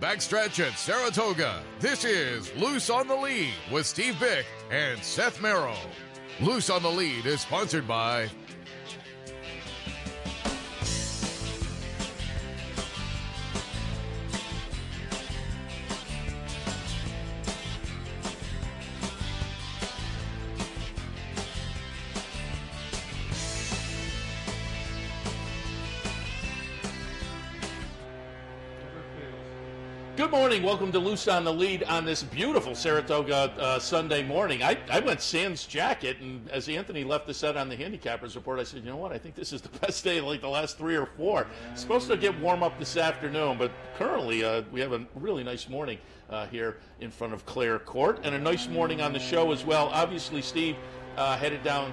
backstretch at Saratoga. This is Loose on the Lead with Steve Byk and Seth Merrow. Loose on the Lead is sponsored by Good morning. Welcome to Loose on the Lead on this beautiful Saratoga uh, Sunday morning. I, I went sans jacket, and as Anthony left the set on the handicappers report, I said, you know what? I think this is the best day, like the last three or four. It's supposed to get warm up this afternoon, but currently uh, we have a really nice morning uh, here in front of Clare Court, and a nice morning on the show as well. Obviously, Steve uh, headed down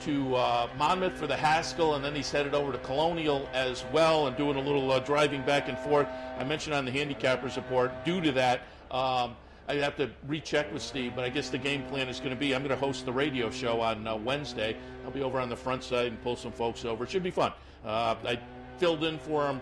to uh, Monmouth for the Haskell, and then he's headed over to Colonial as well and doing a little uh, driving back and forth. I mentioned on the handicappers report, due to that, um, I have to recheck with Steve, but I guess the game plan is going to be I'm going to host the radio show on uh, Wednesday. I'll be over on the front side and pull some folks over. It should be fun. Uh, I filled in for him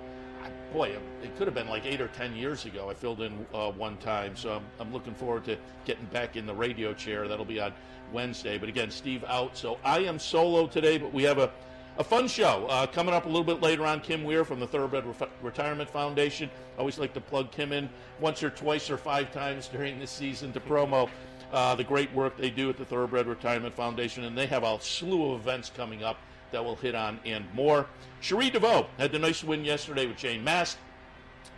boy, it could have been like eight or ten years ago. I filled in uh, one time, so I'm, I'm, looking forward to getting back in the radio chair. That'll be on Wednesday. But again, Steve out, so I am solo today. But we have a, a fun show uh, coming up a little bit later on. Kim Weir from the Thoroughbred Re- Retirement Foundation. I always like to plug Kim in once or twice or five times during this season to promo. Uh, the great work they do at the Thoroughbred Retirement Foundation, and they have a slew of events coming up that we'll hit on and more. Cherie DeVaux had the nice win yesterday with Jane Mast.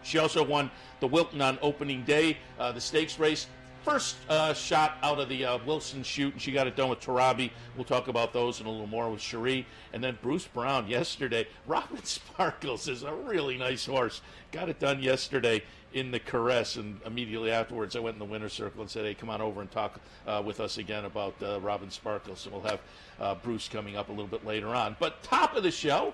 She also won the Wilton on opening day, uh, the stakes race. First uh, shot out of the uh, Wilson chute, and she got it done with Tarabi. We'll talk about those and a little more with Cherie. And then Bruce Brown yesterday. Robin Sparkles is a really nice horse. Got it done yesterday in the caress, and immediately afterwards, I went in the winner's circle and said, "Hey, come on over and talk uh, with us again about uh, Robin Sparkles." So we'll have uh, Bruce coming up a little bit later on. But top of the show,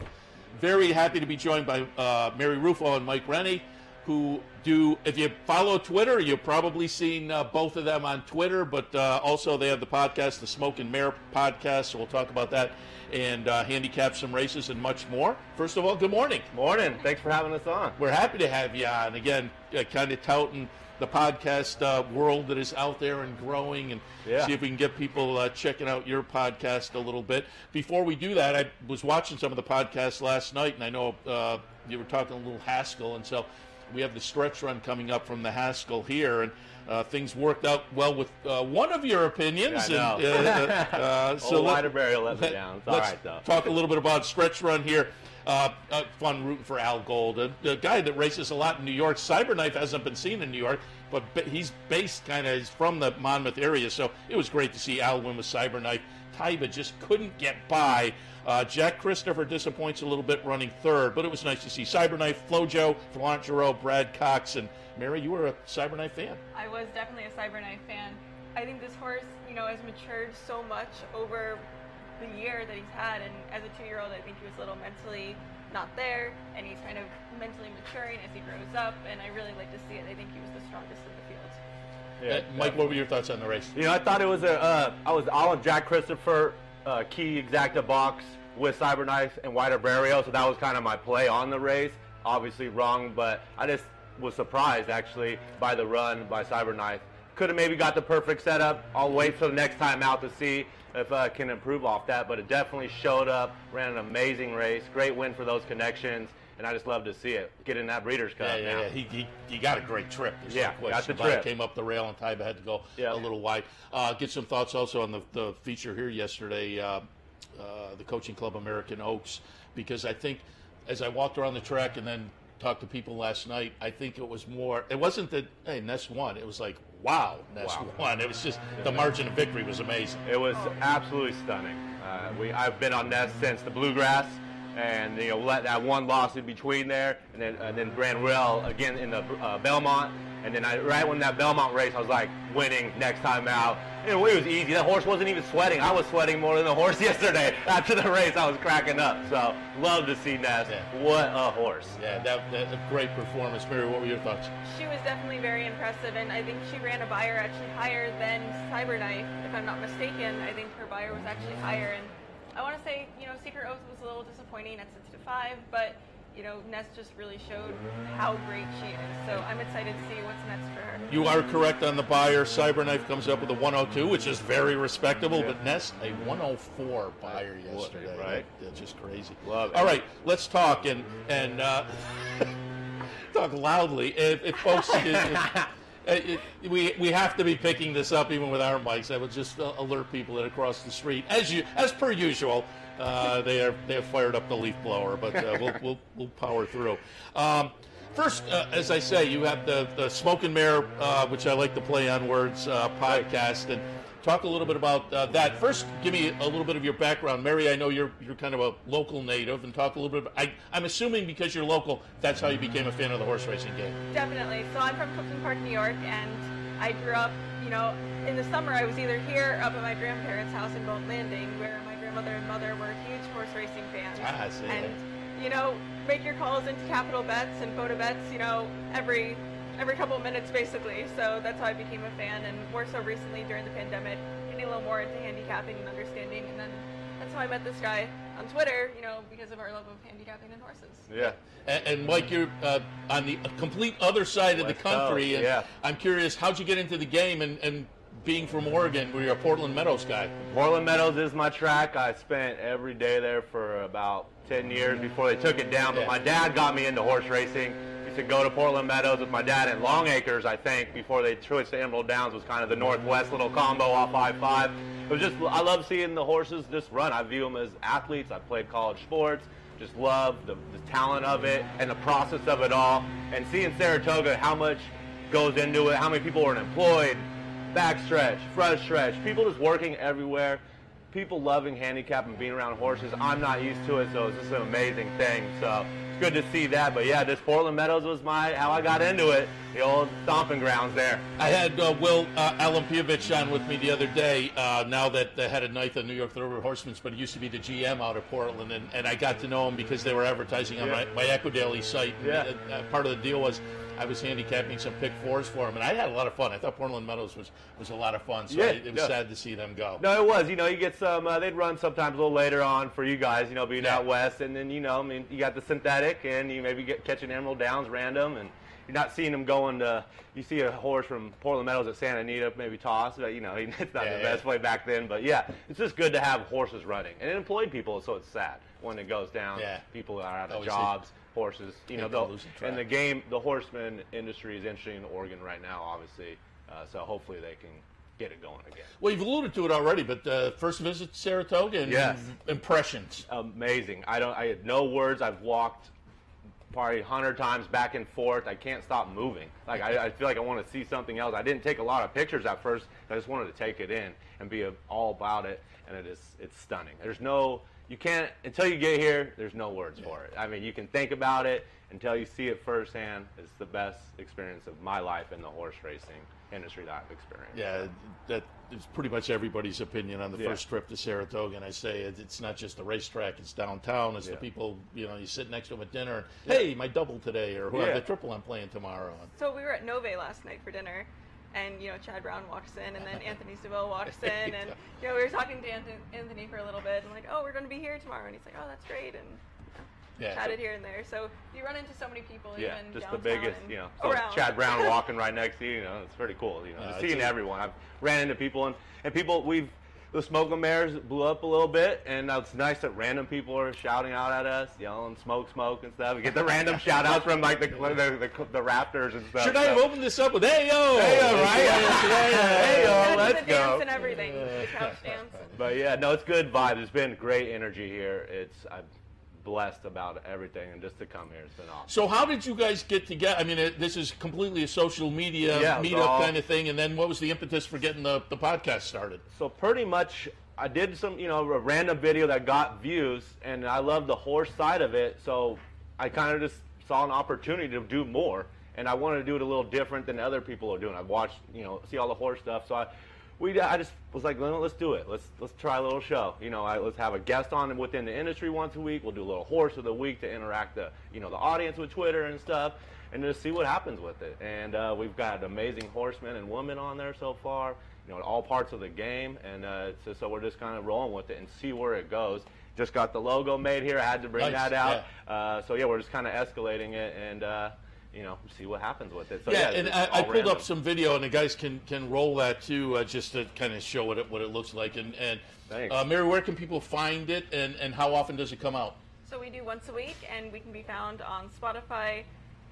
very happy to be joined by uh, Mary Rufo and Mike Rennie, who do. If you follow Twitter, you've probably seen uh, both of them on Twitter. But uh, also, they have the podcast, the Smoke and Mare podcast. So we'll talk about that and uh, handicap some races and much more. First of all, good morning. Morning. Thanks for having us on. We're happy to have you on again. Uh, kind of touting the podcast uh, world that is out there and growing, and Yeah. see if we can get people uh, checking out your podcast a little bit. Before we do that, I was watching some of the podcasts last night, and I know uh, you were talking a little Haskell, and so we have the stretch run coming up from the Haskell here, and uh, things worked out well with uh, one of your opinions. Yeah, and, uh, uh, so Old let- White Abarrio let me down. It's all right, though. talk a little bit about stretch run here. Uh, uh, fun rooting for Al Gold, a, a guy that races a lot in New York. Cyberknife hasn't been seen in New York, but he's based kind of he's from the Monmouth area, so it was great to see Al win with Cyberknife. Taiba just couldn't get by. Uh, Jack Christopher disappoints a little bit running third, but it was nice to see Cyberknife, Flojo, Florent Geroux, Brad Cox, and Mary. You were a Cyberknife fan. I was definitely a Cyberknife fan. I think this horse, you know, has matured so much over the year that he's had, and as a two-year-old, I think he was a little mentally not there, and he's kind of mentally maturing as he grows up, and I really like to see it. I think he was the strongest in the field. Uh, Mike, what were your thoughts on the race? You know, I thought it was a. Uh, I was all on Jack Christopher, uh, key exacta box with Cyberknife and White Abarrio, so that was kind of my play on the race. Obviously wrong, but I just was surprised actually by the run by Cyberknife. Could have maybe got the perfect setup. I'll wait for the next time out to see if I can improve off that, but it definitely showed up. Ran an amazing race. Great win for those connections, and I just love to see it. Get in that Breeders' Cup Yeah, yeah, now. yeah. He, he, he got a great trip. There's Yeah, no got the trip. Came up the rail, and Taiba had to go a little wide. Uh, get some thoughts also on the, the feature here yesterday, uh, uh, the Coaching Club American Oaks, because I think as I walked around the track and then talked to people last night, I think it was more. It wasn't that hey Ness won. It was like wow, Ness Wow. won. It was just the margin of victory was amazing. It was absolutely stunning. Uh, we I've been on Nest since the Bluegrass, and you know let that one loss in between there, and then and then Grand Rail again in the uh, Belmont, and then I, right when that Belmont race, I was like winning next time out. You know, it was easy. That horse wasn't even sweating. I was sweating more than the horse yesterday. After the race, I was cracking up. So love to see Nest. Yeah. What a horse! Yeah, that, that a great performance. Mary, what were your thoughts? She was definitely very impressive, and I think she ran a Beyer actually higher than Cyberknife, if I'm not mistaken. I think her Beyer was actually higher, and I want to say, you know, Secret Oath was a little disappointing at six to five, but you know, Ness just really showed how great she is. So I'm excited to see what's next for her. You are correct on the Beyer. Cyberknife comes up with a 102, which is very respectable, Yeah. but Ness a 104 Beyer What, yesterday. right? That's just crazy. Love it. All right, let's talk and and uh, talk loudly. If, if folks, if- if- it- we we have to be picking this up even with our mics. I would just uh, alert people that across the street, as you as per usual, uh, they are they have fired up the leaf blower, but uh, we'll, we'll we'll power through. Um, First, uh, as I say, you have the, the Smoke and Mirror, uh, which I like to play on words, uh, podcast, and talk a little bit about uh, that. First, give me a little bit of your background. Mary, I know you're you're kind of a local native, and talk a little bit. I, I'm assuming because you're local, that's how you became a fan of the horse racing game. Definitely. So I'm from Clifton Park, New York, and I grew up, you know, in the summer I was either here up at my grandparents' house in Boat Landing, where my grandmother and mother were huge horse racing fans. Ah, I see. And, you know, make your calls into capital bets and photo bets, you know, every every couple of minutes basically. So that's how I became a fan, and more so recently during the pandemic, getting a little more into handicapping and understanding, and then that's how I met this guy on Twitter, you know, because of our love of handicapping and horses. Yeah. And, and Mike, you're uh, on the complete other side of the country, Coast, and yeah. I'm curious, how'd you get into the game? And, and being from Oregon, where you're a Portland Meadows guy. Portland Meadows is my track. I spent every day there for about 10 years before they took it down. But Yeah. my dad got me into horse racing. Used to go to Portland Meadows with my dad at Longacres, I think, before they switched to Emerald Downs. Was kind of the northwest little combo off I-5. It was just I love seeing the horses just run. I view them as athletes. I played college sports. Just love the, the talent of it and the process of it all. And seeing Saratoga, how much goes into it, how many people are employed, backstretch, front stretch, people just working everywhere, people loving handicap and being around horses. I'm not used to it, so it's just an amazing thing. So it's good to see that. But yeah, this Portland Meadows was my how I got into it. The old stomping grounds there. I had uh, Will uh, Alempijevic on with me the other day. Uh, now that the head of ninth of New York Thoroughbred Horsemen's, but he used to be the GM out of Portland, and, and I got to know him because they were advertising on Yeah. my, my Equidaily site. And, Yeah. uh, uh, part of the deal was I was handicapping some pick fours for him, and I had a lot of fun. I thought Portland Meadows was, was a lot of fun, so Yeah, I, it was yeah. sad to see them go. No, it was. You know, you get some. Uh, they'd run sometimes a little later on for you guys. You know, being Yeah. out west, and then you know, I mean, you got the synthetic, and you maybe get catching Emerald Downs random, and you're not seeing them going to. You see a horse from Portland Meadows at Santa Anita, maybe toss, but you know, it's not Yeah, the yeah. best way back then. But yeah, it's just good to have horses running, and it employed people, so it's sad when it goes down. Yeah. People are out of Always jobs. Horses, you know, People they'll- losing track. and the game, the horseman industry is interesting in Oregon right now, obviously. Uh, so hopefully they can get it going again. Well, you've alluded to it already, but uh, first visit to Saratoga and Yes. impressions. amazing. I don't. I had no words. I've walked probably a hundred times back and forth. I can't stop moving. Like I, I feel like I want to see something else. I didn't take a lot of pictures at first. I just wanted to take it in and be all about it. And it is. It's stunning. There's no. You can't until you get here. There's no words for it. I mean, you can think about it until you see it firsthand. It's the best experience of my life in the horse racing industry that I've experienced. Yeah, that is pretty much everybody's opinion on the Yeah. first trip to Saratoga. And I say it, it's not just the racetrack; it's downtown. It's the people. You know, you sit next to them at dinner. and, Hey, my double today, or who Yeah. the triple I'm playing tomorrow. And, So we were at Nove last night for dinner, and you know Chad Brown walks in, and then Anthony Seville walks in, and you know we were talking to Anthony, Anthony for a little bit, and like, oh, we're going to be here tomorrow, and he's like, oh, that's great, and yeah, chatted here and there. So you run into so many people, Yeah, even just the biggest, you know. So. Chad Brown walking right next to you, you know, it's pretty cool. You know, Yeah, just seeing a- everyone. I've ran into people and and people we've the smoke and mirrors blew up a little bit, and it's nice that random people are shouting out at us, yelling "smoke, smoke" and stuff. We get the random shout outs from like the the, the the Raptors and stuff. Should I have so. opened this up with "Hey yo"? Hey, yo, right? Hey, yo, let's the dance go. and everything, the couch dance. But yeah, no, it's good vibes. It's been great energy here. It's I'm blessed about everything, and just to come here, it's been awesome. So how did you guys get together? I mean, it, this is completely a social media Yeah, meetup all- kind of thing. And then what was the impetus for getting the, the podcast started? So pretty much, I did some, you know, a random video that got views, and I love the horse side of it. So I kind of just saw an opportunity to do more, and I wanted to do it a little different than other people are doing. I've watched, you know, see all the horse stuff, so I. We, I just was like, "Well, let's do it. Let's let's try a little show. You know, I, let's have a guest on within the industry once a week. We'll do a little horse of the week to interact the, you know, the audience with Twitter and stuff, and just see what happens with it. And uh, we've got amazing horsemen and women on there so far. you know, in all parts of the game, and uh, so, so we're just kind of rolling with it and see where it goes. Just got the logo made here. I had to bring Nice, that out. Uh, so yeah, we're just kind of escalating it and. Uh, you know, see what happens with it. So, yeah, yeah, and I, I pulled random. up some video, and the guys can can roll that too, uh, just to kind of show what it what it looks like. And and Thanks. uh, Mary, where can people find it, and and how often does it come out? So we do once a week, and we can be found on Spotify,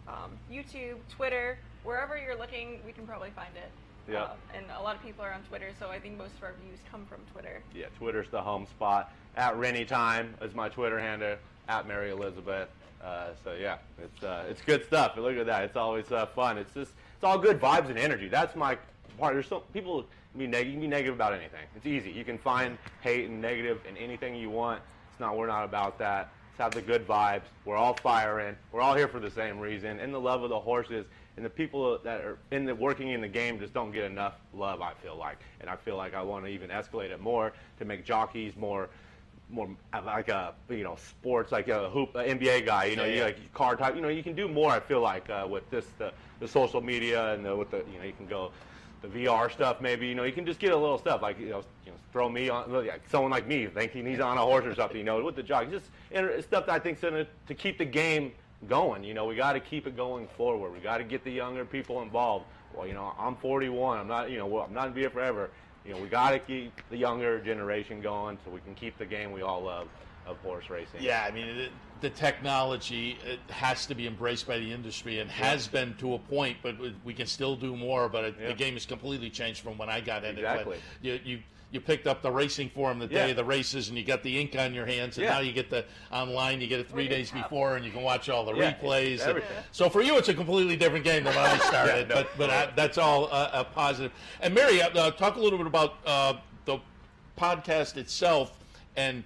um, YouTube, Twitter, wherever you're looking, we can probably find it. Yeah. Um, and a lot of people are on Twitter, so I think most of our views come from Twitter. Yeah, Twitter's the home spot. At Rennie Time is my Twitter handle. At Mary Elizabeth. Uh, so yeah, it's uh, it's good stuff. But look at that. It's always uh, fun. It's just it's all good vibes and energy. That's my part. There's so people be negative. You can be negative about anything. It's easy. You can find hate and negative in anything you want. It's not. We're not about that. Let's have the good vibes. We're all firing. We're all here for the same reason. And the love of the horses and the people that are in the working in the game just don't get enough love. I feel like, and I feel like I want to even escalate it more to make jockeys more more like a you know sports like a hoop a NBA guy you know Yeah, you yeah. like car type you know you can do more I feel like uh, with this the, the social media and the, with the you know you can go the VR stuff maybe you know you can just get a little stuff like you know, you know throw me on like someone like me thinking he's on a horse or something you know with the jock just inter- stuff that I gonna to keep the game going you know we got to keep it going forward we got to get the younger people involved well you know I'm 41 I'm not you know well, I'm not gonna be here forever you know, we got to keep the younger generation going so we can keep the game we all love of horse racing. Yeah, I mean, it, the technology it has to be embraced by the industry and has been to a point, but we- we can still do more. But it, Yeah. the game has completely changed from when I got in Exactly. it. But you, you you picked up the racing form the day Yeah. of the races, and you got the ink on your hands, and Yeah. now you get the online. You get it three We days have- before, and you can watch all the Yeah, replays. and- so for you, it's a completely different game than when I started. no. But but I, that's all uh, a positive. And Mary, uh, uh, talk a little bit about uh, the podcast itself and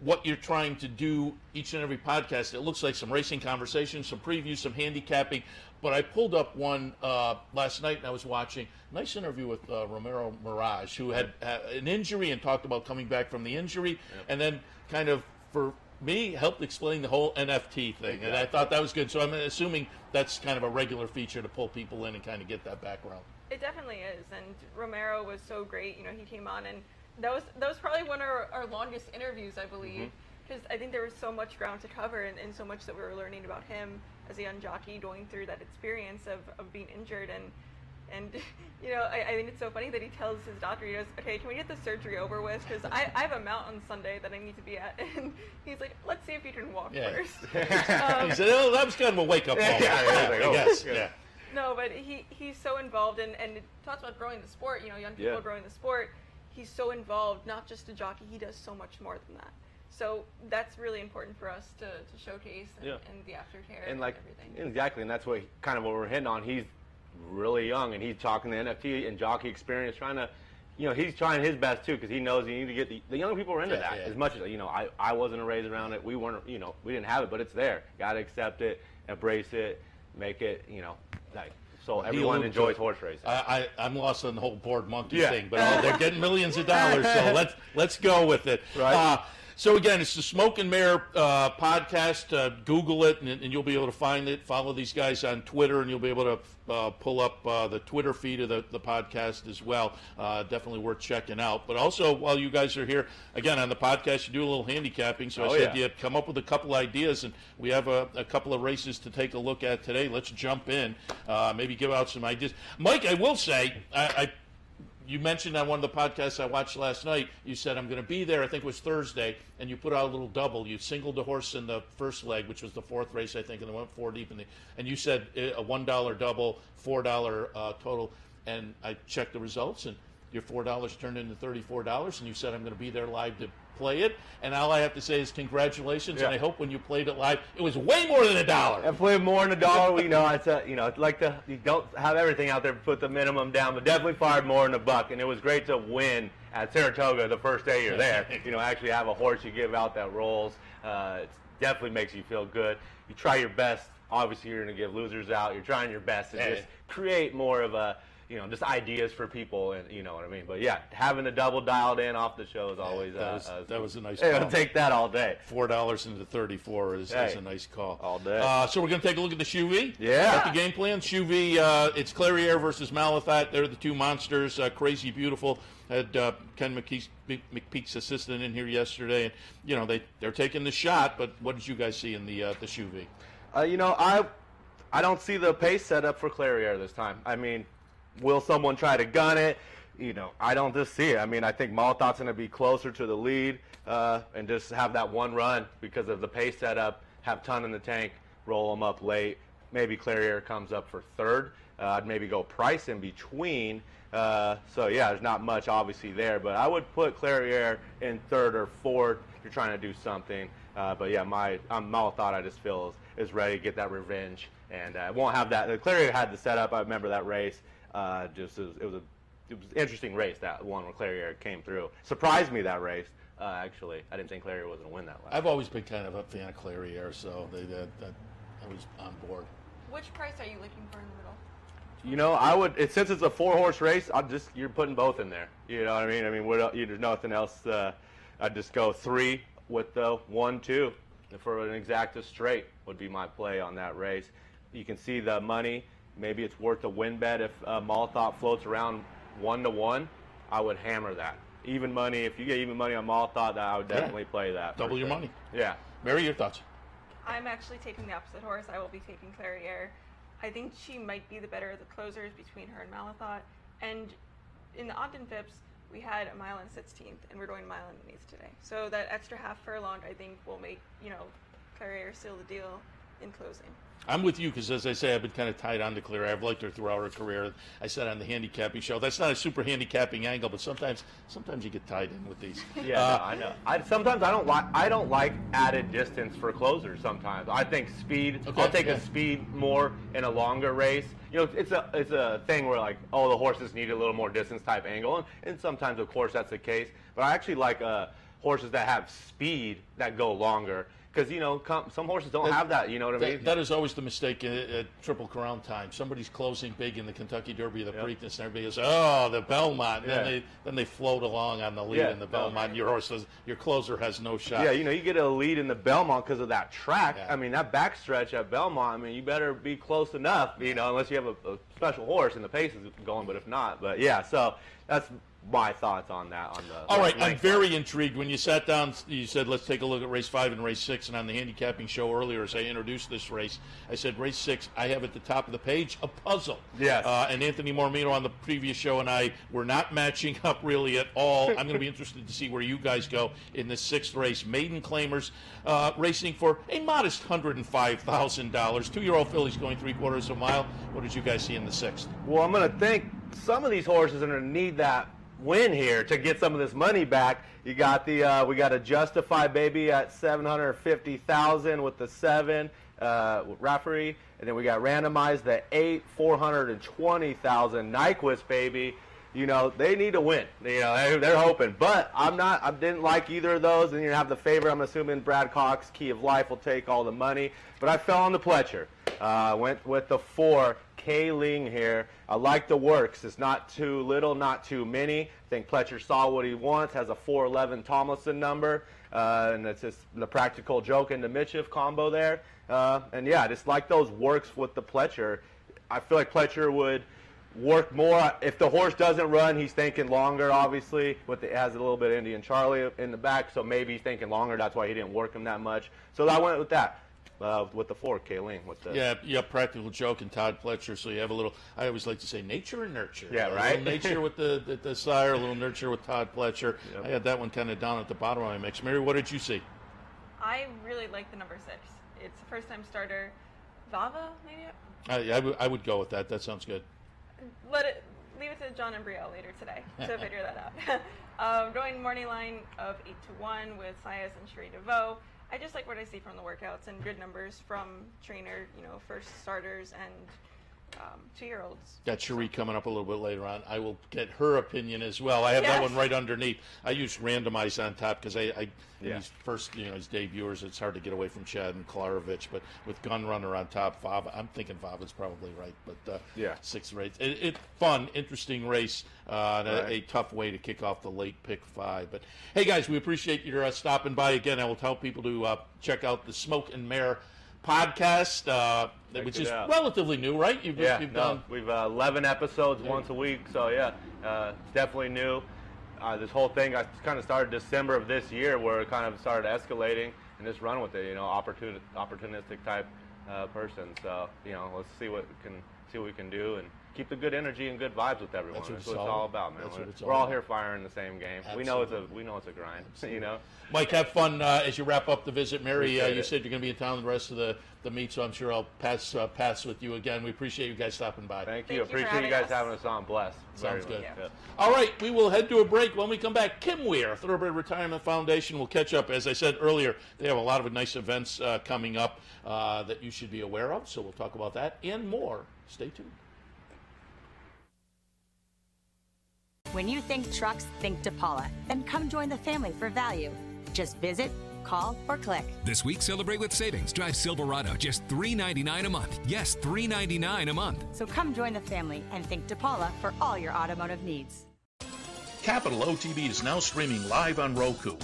what you're trying to do each and every podcast. It looks like some racing conversations, some previews, some handicapping. But I pulled up one uh, last night and I was watching nice interview with uh, Romero Maragh, who had uh, an injury and talked about coming back from the injury, and then kind of for me helped explain the whole NFT thing, and I thought that was good. So I'm assuming that's kind of a regular feature to pull people in and kind of get that background. It definitely is, and Romero was so great. You know, he came on, and that was that was probably one of our, our longest interviews, I believe, mm-hmm. because I think there was so much ground to cover and, and so much that we were learning about him as a young jockey, going through that experience of, of being injured and. And you know, I, I think it's so funny that he tells his doctor, he goes, "Okay, can we get the surgery over with? Because I, I have a mount on Sunday that I need to be at." And he's like, "Let's see if you can walk Yeah. first. Um, he said, "Oh, that was kind of a wake up moment." Yeah, yeah, like, I oh, guess. Yeah. No, but he, he's so involved and and it talks about growing the sport. You know, young people Yeah. growing the sport. He's so involved, not just a jockey. He does so much more than that. So that's really important for us to, to showcase and, Yeah. and the aftercare and like everything. exactly, and that's what kind of what we're hitting on. He's really young, and he's talking the NFT and jockey experience, trying to, you know, he's trying his best too because he knows you need to get the, the young people are into Yeah, that yeah. as much as you know. I I wasn't raised around it. We weren't, you know, we didn't have it, but it's there. Got to accept it, embrace it, make it, you know, like so everyone alluded to enjoys horse racing. I, I, I'm lost on the whole board monkey Yeah. thing, but uh, they're getting millions of dollars, so let's let's go with it. Right. Uh, so again, it's the Smoke and Mare uh, podcast. Uh, Google it, and, and you'll be able to find it. Follow these guys on Twitter, and you'll be able to uh, pull up uh, the Twitter feed of the, the podcast as well. Uh, definitely worth checking out. But also, while you guys are here, again on the podcast, you do a little handicapping. So I Oh, said yeah. you come up with a couple ideas, and we have a, a couple of races to take a look at today. Let's jump in, uh, maybe give out some ideas. Mike, I will say, I, I you mentioned on one of the podcasts I watched last night, you said, I'm going to be there, I think it was Thursday, and you put out a little double. You singled the horse in the first leg, which was the fourth race, I think, and then went four deep. In the, and you said eh, a $1 double, $4 uh, total. And I checked the results, and your $4 turned into $34, and you said, I'm going to be there live to play it. And all I have to say is congratulations, and I hope when you played it live, it was way more than a dollar. I play more than a dollar. We know it's a, you know, it's like the you don't have everything out there, put the minimum down, but definitely fired more than a buck. And it was great to win at Saratoga the first day you're there. You know, actually have a horse you give out that rolls. Uh, it definitely makes you feel good. You try your best. Obviously, you're going to give losers out. You're trying your best to Yeah. just create more of a you know, just ideas for people, and you know what I mean. But yeah, having the double dialed in off the show is always that uh, was- uh, that was a nice Hey, call. I'll take that all day. Four dollars into thirty-four is, is a nice call. all day. Uh, so we're going to take a look at the Shuvee. Yeah. Got the game plan. Shuvee, uh, it's Clairiere versus Malathaat. They're the two monsters. Uh, crazy beautiful. Had uh, Ken McPeek's assistant in here yesterday, and you know they they're taking the shot. But what did you guys see in the uh, the Shuvee? Uh, you know, I I don't see the pace set up for Clairiere this time. I mean, will someone try to gun it? You know, I don't just see it. I mean, I think Malathaat's going to be closer to the lead uh, and just have that one run because of the pace setup, have ton in the tank, roll them up late. Maybe Clairiere comes up for third. Uh, I'd maybe go Price in between. Uh, so, yeah, there's not much obviously there, but I would put Clairiere in third or fourth if you're trying to do something. Uh, but yeah, my um, Malathaat I just feel is, is ready to get that revenge, and uh, won't have that. Clairiere had the setup. I remember that race. Uh, just it was, it was a it was an interesting race that one where Clairiere came through. Surprised me that race. Uh, actually, I didn't think Clairiere was going to win that last. I've always been kind of a fan of Clairiere, so they, that, that I was on board. Which price are you looking for in the middle? You know, I would it, since it's a four horse race. I'm just you're putting both in there. You know what I mean? I mean, what, you, there's nothing else. Uh, I'd just go three with the one two for an exacta straight would be my play on that race. You can see the money. Maybe it's worth a win bet if uh, Malathaat floats around one to one. I would hammer that. Even money. If you get even money on Malathaat, that I would Yeah. definitely play that. for Double your sure. money. Yeah. Mary, your thoughts? I'm actually taking the opposite horse. I will be taking Clairiere. I think she might be the better of the closers between her and Malathaat. And in the Ogden Phipps, we had a mile and 16th, and we're going a mile and an eighth today. So that extra half furlong, I think, will make you know Clairiere seal the deal in closing. I'm with you because, as I say, I've been kind of tied on to Claire. I've liked her throughout her career. I said on the handicapping show, that's not a super handicapping angle, but sometimes, sometimes you get tied in with these. Yeah, Uh, no, I know. I, sometimes I don't like I don't like added distance for closers. Sometimes I think speed. Okay, I'll take yeah. a speed more in a longer race. You know, it's a it's a thing where like oh the horses need a little more distance type angle, and, and sometimes of course that's the case. But I actually like uh, horses that have speed that go longer because you know com- some horses don't That- have that. You know what I mean? That, that is always the mistake at, at Triple Crown time. Somebody's closing big in the Kentucky Derby, the Yep. Preakness, and everybody goes, "Oh, the Belmont." And Yeah. then they then they float along on the lead Yeah, in the no. Belmont. Your horse says your closer has no shot. Yeah, you know, you get a lead in the Belmont because of that track. Yeah. I mean, that backstretch at Belmont. I mean, you better be close enough, you know, unless you have a, a special horse and the pace is going. But if not, but yeah, so that's my thoughts on that. On the All right, I'm very intrigued. When you sat down, you said, let's take a look at race five and race six. And on the handicapping show earlier, as I introduced this race, I said, race six, I have at the top of the page a puzzle. Yes. Uh, and Anthony Mormino on the previous show and I were not matching up really at all. I'm going to be interested to see where you guys go in this sixth race. Maiden Claimers uh, racing for a modest $105,000. Two year old fillies going three quarters of a mile. What did you guys see in the sixth? Well, I'm going to think some of these horses are going to need that win here to get some of this money back. You got the uh, we got a Justify baby at 750,000 with the seven uh, referee, and then we got randomized the eight 420,000 Nyquist baby. You know they need to win. You know they- they're hoping, but I'm not. I didn't like either of those. And you have the favorite. I'm assuming Brad Cox, Key of Life, will take all the money. But I fell on the Pletcher. Uh, went with the four. K Ling here. I like the works. It's not too little, not too many. I think Pletcher saw what he wants. Has a 411 Tomlinson number, uh, and it's just the practical joke and the Mitchiff combo there. Uh, and yeah, just like those works with the Pletcher. I feel like Pletcher would work more if the horse doesn't run. He's thinking longer, obviously. With the, it has a little bit of Indian Charlie in the back, so maybe he's thinking longer. That's why he didn't work him that much. So I went with that. Uh, with the four, K Ling. With the Yeah, yeah, practical joke and Todd Pletcher. So you have a little. I always like to say nature and nurture. Yeah, right? little nature with the, the the sire, a little nurture with Todd Pletcher. Yep. I had that one kind of down at the bottom of my mix. Mary, what did you see? I really like the number six. It's a first time starter. Vava, maybe? I, I, I would go with that. That sounds good. Let it leave it to John and Brielle later today to figure that out. um, going morning line of eight to one with Sias and Cherie DeVaux. I just like what I see from the workouts and good numbers from trainer, you know, first starters and um, two-year-olds. Got Cherie coming up a little bit later on. I will get her opinion as well. I have that Yes. one right underneath. I use randomize on top because I, I Yeah. these first, you know, his debuters, it's hard to get away from Chad and Klaravich. But with Gun Runner on top, Vava, I'm thinking Vava's probably right. But uh, Yeah. sixth race. It, it fun, interesting race, uh, and a, Right. a tough way to kick off the late pick five. But hey, guys, we appreciate your uh, stopping by again. I will tell people to uh, check out the Smoke and Mare podcast, uh, which is out. relatively new, right? You've, Yeah, you've no, done. we've uh, 11 episodes once a week, so yeah, uh, it's definitely new. Uh, this whole thing, I kind of started December of this year, where it kind of started escalating, and just run with it. You know, opportun- opportunistic type uh, person. So you know, let's see what we can see what we can do, and keep the good energy and good vibes with everyone. That's what That's it's what it's all- all about, man. that's We're, what it's we're all all about. here firing the same game. We know it's a we know it's a grind. You know. Mike, have fun uh, as you wrap up the visit. Mary, uh, you it. said you're going to be in town the rest of the, the meet, so I'm sure I'll pass uh, pass with you again. We appreciate you guys stopping by. Thank Thank you. you for Appreciate having you guys us. having us on. Bless. Sounds Very good. much. All right, we will head to a break. When we come back, Kim Weir, Thoroughbred Retirement Foundation, will catch up. As I said earlier, they have a lot of nice events uh, coming up uh, that you should be aware of, so we'll talk about that and more. Stay tuned. When you think trucks, think DePaula. Then come join the family for value. Just visit, call, or click. This week, celebrate with savings. Drive Silverado just $3.99 a month. Yes, $3.99 a month. So come join the family and think DePaula for all your automotive needs. Capital OTB is now streaming live on Roku.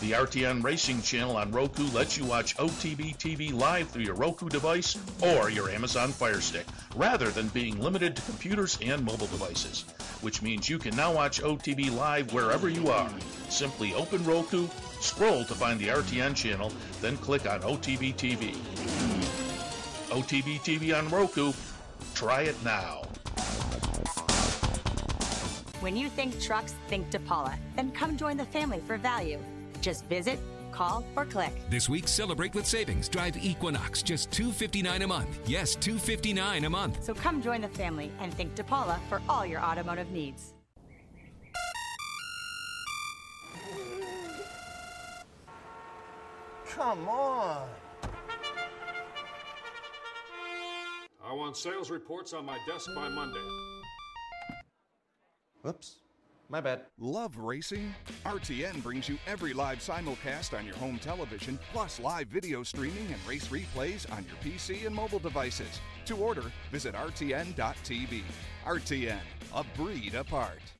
The RTN Racing channel on Roku lets you watch OTB TV live through your Roku device or your Amazon Fire Stick, rather than being limited to computers and mobile devices. Which means you can now watch OTB live wherever you are. Simply open Roku, scroll to find the RTN channel, then click on OTB TV. OTB TV on Roku. Try it now. When you think trucks, think DePaula. Then come join the family for value. Just visit, call, or click. This week, celebrate with savings. Drive Equinox just $2.59 a month. Yes, $2.59 a month. So come join the family and think DePaula for all your automotive needs. Come on. I want sales reports on my desk by Monday. Oops. My bad. Love racing? RTN brings you every live simulcast on your home television, plus live video streaming and race replays on your PC and mobile devices. To order, visit RTN.tv. RTN, a breed apart.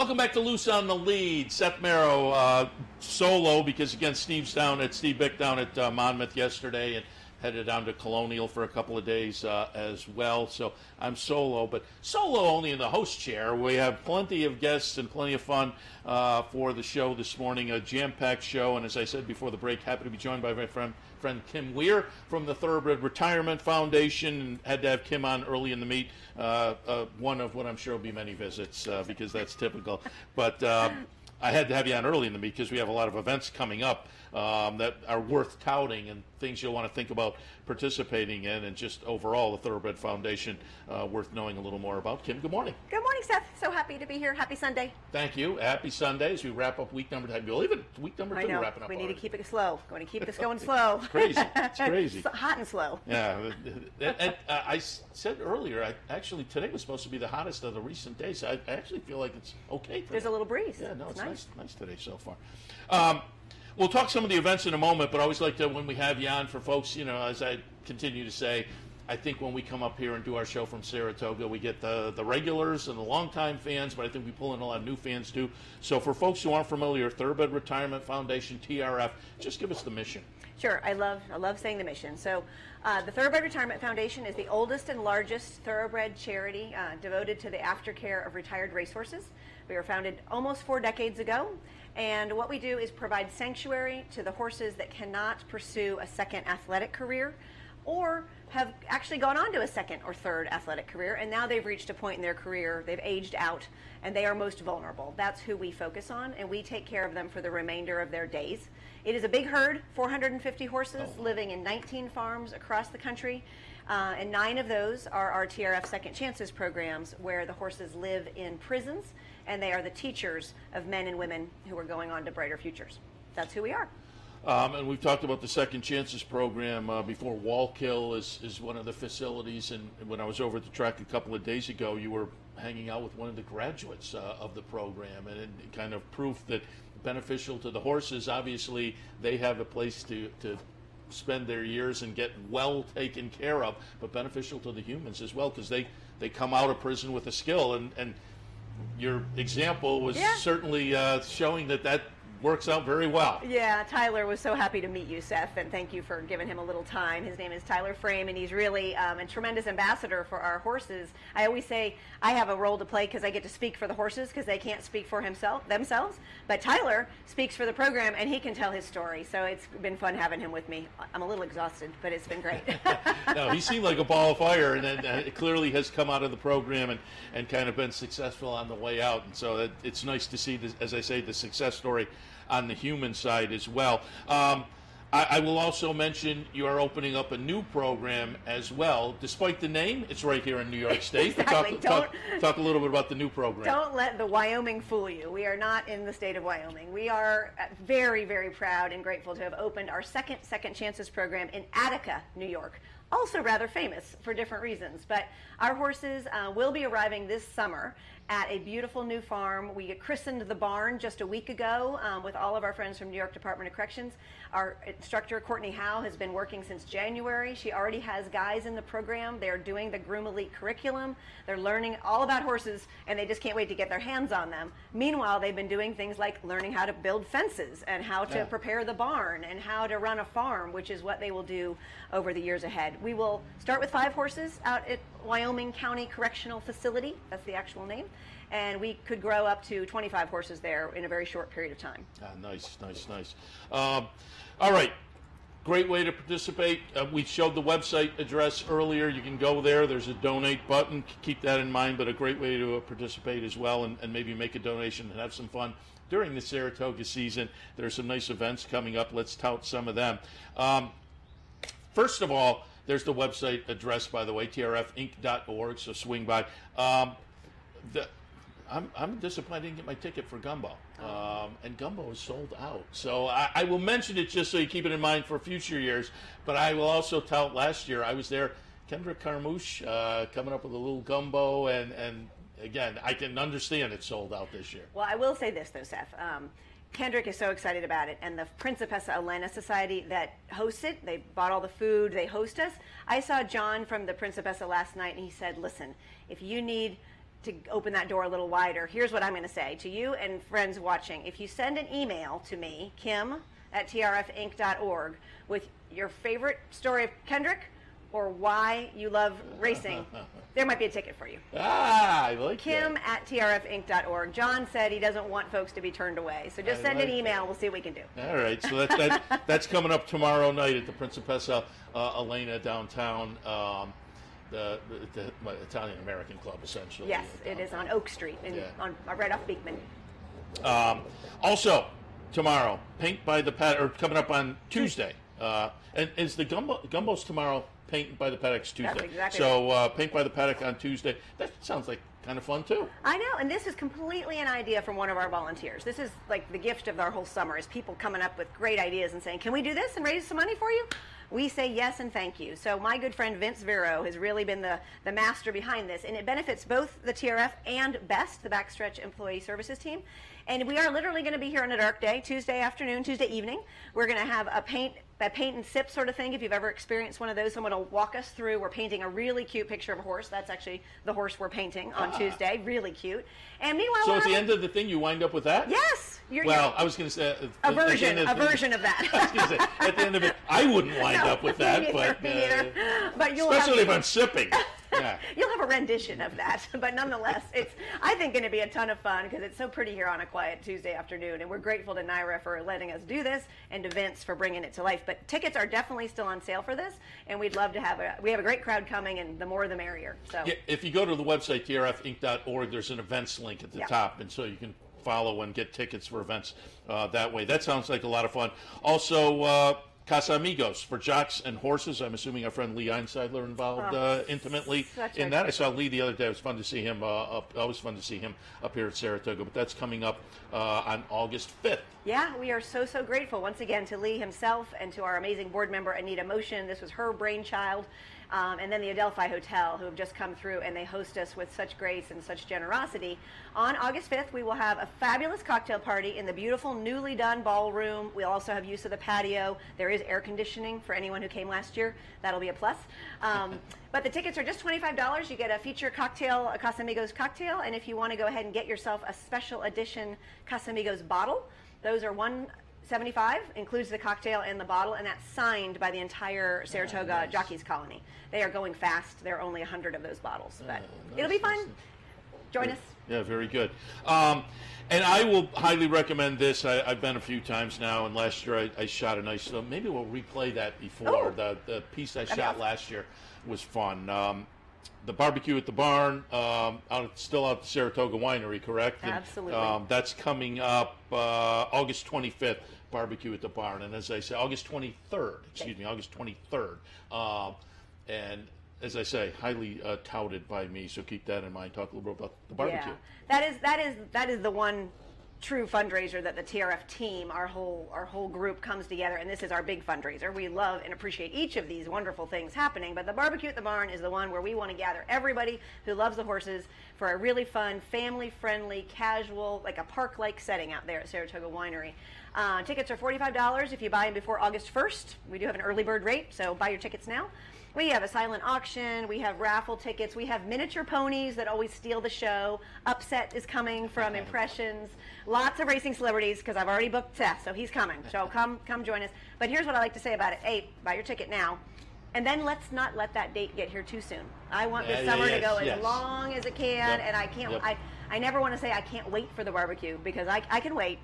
Welcome back to Loose on the Lead. Seth Merrow uh, solo because again Steve's down at Steve Byk down at uh, Monmouth yesterday and headed down to Colonial for a couple of days uh, as well. So I'm solo, but solo only in the host chair. We have plenty of guests and plenty of fun uh, for the show this morning. A jam-packed show, and as I said before the break, happy to be joined by my friend friend Kim Weir from the Thoroughbred Retirement Foundation. And had to have Kim on early in the meet. Uh, uh, one of what I'm sure will be many visits uh, because that's typical. But um, I had to have you on early in the meet because we have a lot of events coming up. Um, that are worth touting and things you'll want to think about participating in, and just overall the Thoroughbred Foundation uh, worth knowing a little more about. Kim, good morning. Good morning, Seth. So happy to be here. Happy Sunday. Thank you. Happy Sunday as We wrap up week number. You believe it? Week number I two. know. We're wrapping up. we need already. to keep it slow. Going to keep this going slow. It's crazy. It's crazy. Hot and slow. Yeah, and, and, uh, I said earlier. I actually today was supposed to be the hottest of the recent days. I, I actually feel like it's okay. Today. There's a little breeze. Yeah, no, It's it's, nice. nice. nice, today so far. Um, we'll talk some of the events in a moment, but I always like to when we have you on for folks. You know, as I continue to say, I think when we come up here and do our show from Saratoga, we get the the regulars and the longtime fans, but I think we pull in a lot of new fans too. So for folks who aren't familiar, Thoroughbred Retirement Foundation (TRF), just give us the mission. Sure, I love I love saying the mission. So, uh, the Thoroughbred Retirement Foundation is the oldest and largest thoroughbred charity uh, devoted to the aftercare of retired racehorses. We were founded almost four decades ago, and what we do is provide sanctuary to the horses that cannot pursue a second athletic career, or have actually gone on to a second or third athletic career, and now they've reached a point in their career, they've aged out, and they are most vulnerable. That's who we focus on, and we take care of them for the remainder of their days. It is a big herd, 450 horses living in 19 farms across the country, uh, and nine of those are our TRF Second Chances programs, where the horses live in prisons, and they are the teachers of men and women who are going on to brighter futures. That's who we are. Um, and we've talked about the Second Chances program uh, before. Wallkill is, is one of the facilities. And when I was over at the track a couple of days ago, you were hanging out with one of the graduates uh, of the program, and it kind of proof that beneficial to the horses. Obviously, they have a place to, to spend their years and get well taken care of, but beneficial to the humans as well because they, they come out of prison with a skill. And, and your example was Yeah. certainly uh, showing that that works out very well. Yeah, Tyler was so happy to meet you, Seth, and thank you for giving him a little time. His name is Tyler Frame, and he's really um, a tremendous ambassador for our horses. I always say I have a role to play because I get to speak for the horses because they can't speak for himself themselves. But Tyler speaks for the program, and he can tell his story. So it's been fun having him with me. I'm a little exhausted, but it's been great. no, he seemed like a ball of fire, and then, uh, it clearly has come out of the program and, and kind of been successful on the way out. And so it, it's nice to see, this, as I say, the success story on the human side as well. Um, I, I will also mention you are opening up a new program as well. Despite the name, it's right here in New York State. Exactly. Talk, talk, Don't- talk a little bit about the new program. Don't let the Wyoming fool you. We are not in the state of Wyoming. We are uh, very, very proud and grateful to have opened our second Second Chances program in Attica, New York. Also rather famous for different reasons. But our horses uh, will be arriving this summer at a beautiful new farm. We christened the barn just a week ago um, with all of our friends from New York Department of Corrections. Our instructor, Courtney Howe, has been working since January. She already has guys in the program. They're doing the Groom Elite curriculum. They're learning all about horses, and they just can't wait to get their hands on them. Meanwhile, they've been doing things like learning how to build fences and how to Yeah. prepare the barn and how to run a farm, which is what they will do over the years ahead. We will start with five horses out at Wyoming County Correctional Facility. That's the actual name. And we could grow up to 25 horses there in a very short period of time. Ah, nice, nice, nice. Um, all right. Great way to participate. Uh, we showed the website address earlier. You can go there. There's a donate button. Keep that in mind, but a great way to uh, participate as well and, and maybe make a donation and have some fun during the Saratoga season. There are some nice events coming up. Let's tout some of them. Um, First of all, there's the website address, by the way, trfinc.org, so swing by. Um, the, I'm, I'm disappointed I didn't get my ticket for Gumbo. Um, and Gumbo is sold out. So I, I will mention it just so you keep it in mind for future years. But I will also tout last year, I was there, Kendrick Carmouche uh, coming up with a little Gumbo. And, and again, I can understand it sold out this year. Well, I will say this though, Seth. Um, Kendrick is so excited about it, and the Principessa Elena Society that hosts it, they bought all the food, they host us. I saw John from the Principessa last night, and he said, Listen, if you need to open that door a little wider, here's what I'm going to say to you and friends watching. If you send an email to me, Kim at trfinc.org, with your favorite story of Kendrick or why you love racing, there might be a ticket for you. Ah, I like Kim that. at trfinc.org. John said he doesn't want folks to be turned away. So just I send like an email. We'll see what we can do. All right, so that, that, that's coming up tomorrow night at the Principessa uh, Elena downtown, um, the, the, the Italian American Club, essentially. Yes, it is on Oak Street and Yeah. on uh, right off Beekman. Um, also, tomorrow. Paint by the Pat or coming up on Tuesday. Uh, and is the gumbo gumbo's tomorrow? Paint by the Paddocks Tuesday. That's exactly so uh, paint by the paddock on Tuesday. That sounds like kind of fun too. I know, and this is completely an idea from one of our volunteers. This is like the gift of our whole summer is people coming up with great ideas and saying, "Can we do this and raise some money for you?" We say yes and thank you. So my good friend Vince Vero has really been the, the master behind this, and it benefits both the TRF and BEST, the Backstretch Employee Services Team. And we are literally going to be here on a dark day, Tuesday afternoon, Tuesday evening. We're going to have a paint a paint and sip sort of thing. If you've ever experienced one of those, someone will walk us through. We're painting a really cute picture of a horse. That's actually the horse we're painting on Ah. Tuesday. Really cute. And meanwhile, So at the end of the thing, you wind up with that? Yes. You're, well, you're- I was going to say uh, a version, a of version of that. I was say at the end of it, I wouldn't wind No, up with that, neither, but uh. But you'll especially have, if I'm sipping. Yeah. You'll have a rendition of that, but nonetheless, it's I think going to be a ton of fun because it's so pretty here on a quiet Tuesday afternoon, and we're grateful to NYRA for letting us do this and to Vince for bringing it to life. But tickets are definitely still on sale for this, and we'd love to have a we have a great crowd coming, and the more the merrier. So Yeah, if you go to the website trfinc.org, there's an events link at the Yeah. top, and so you can follow and get tickets for events uh, that way. That sounds like a lot of fun. Also, uh, Casamigos for jocks and horses. I'm assuming our friend Lee Einsidler involved uh, intimately in that. I saw Lee the other day. It was fun to see him. Uh, up, always fun to see him up here at Saratoga. But that's coming up uh, on August 5th. Yeah, we are so, so grateful once again to Lee himself and to our amazing board member, Anita Motion. This was her brainchild. Um, and then the Adelphi Hotel, who have just come through and they host us with such grace and such generosity. On August 5th, we will have a fabulous cocktail party in the beautiful newly done ballroom. We'll also have use of the patio. There is air conditioning for anyone who came last year. That'll be a plus. Um, but the tickets are just $25. You get a feature cocktail, a Casamigos cocktail. And if you want to go ahead and get yourself a special edition Casamigos bottle, those are one 75 includes the cocktail and the bottle, and that's signed by the entire Saratoga Jockeys Colony. They are going fast. There are only 100 of those bottles, but it'll be fun. Join us. Yeah, very good. Um, and I will highly recommend this. I, I've been a few times now, and last year I, I shot a nice. So maybe we'll replay that before. Oh. The the piece I That'd shot awesome. last year was fun. Um, the barbecue at the barn, um, out, still out at Saratoga Winery, correct? And, Absolutely. um, that's coming up uh, August 25th. Barbecue at the barn, and as I say, August 23rd. Excuse me, August 23rd. Um, and as I say, highly uh, touted by me. So keep that in mind. Talk a little bit about the barbecue. Yeah, that is that is that is the one true fundraiser that the TRF team, our whole our whole group comes together, and this is our big fundraiser. We love and appreciate each of these wonderful things happening, but the barbecue at the barn is the one where we want to gather everybody who loves the horses for a really fun, family-friendly, casual, like a park-like setting out there at Saratoga Winery. Uh, tickets are forty-five dollars if you buy them before August first. We do have an early bird rate, so buy your tickets now. We have a silent auction. We have raffle tickets. We have miniature ponies that always steal the show. Upset is coming from Impressions. Lots of racing celebrities because I've already booked Seth, so he's coming. So come, come join us. But here's what I like to say about it: A, buy your ticket now, and then let's not let that date get here too soon. I want Yeah, yeah, summer to yes, go yes. as long as it can, Yep, and I can't. yep. I, I never want to say I can't wait for the barbecue because I, I can wait,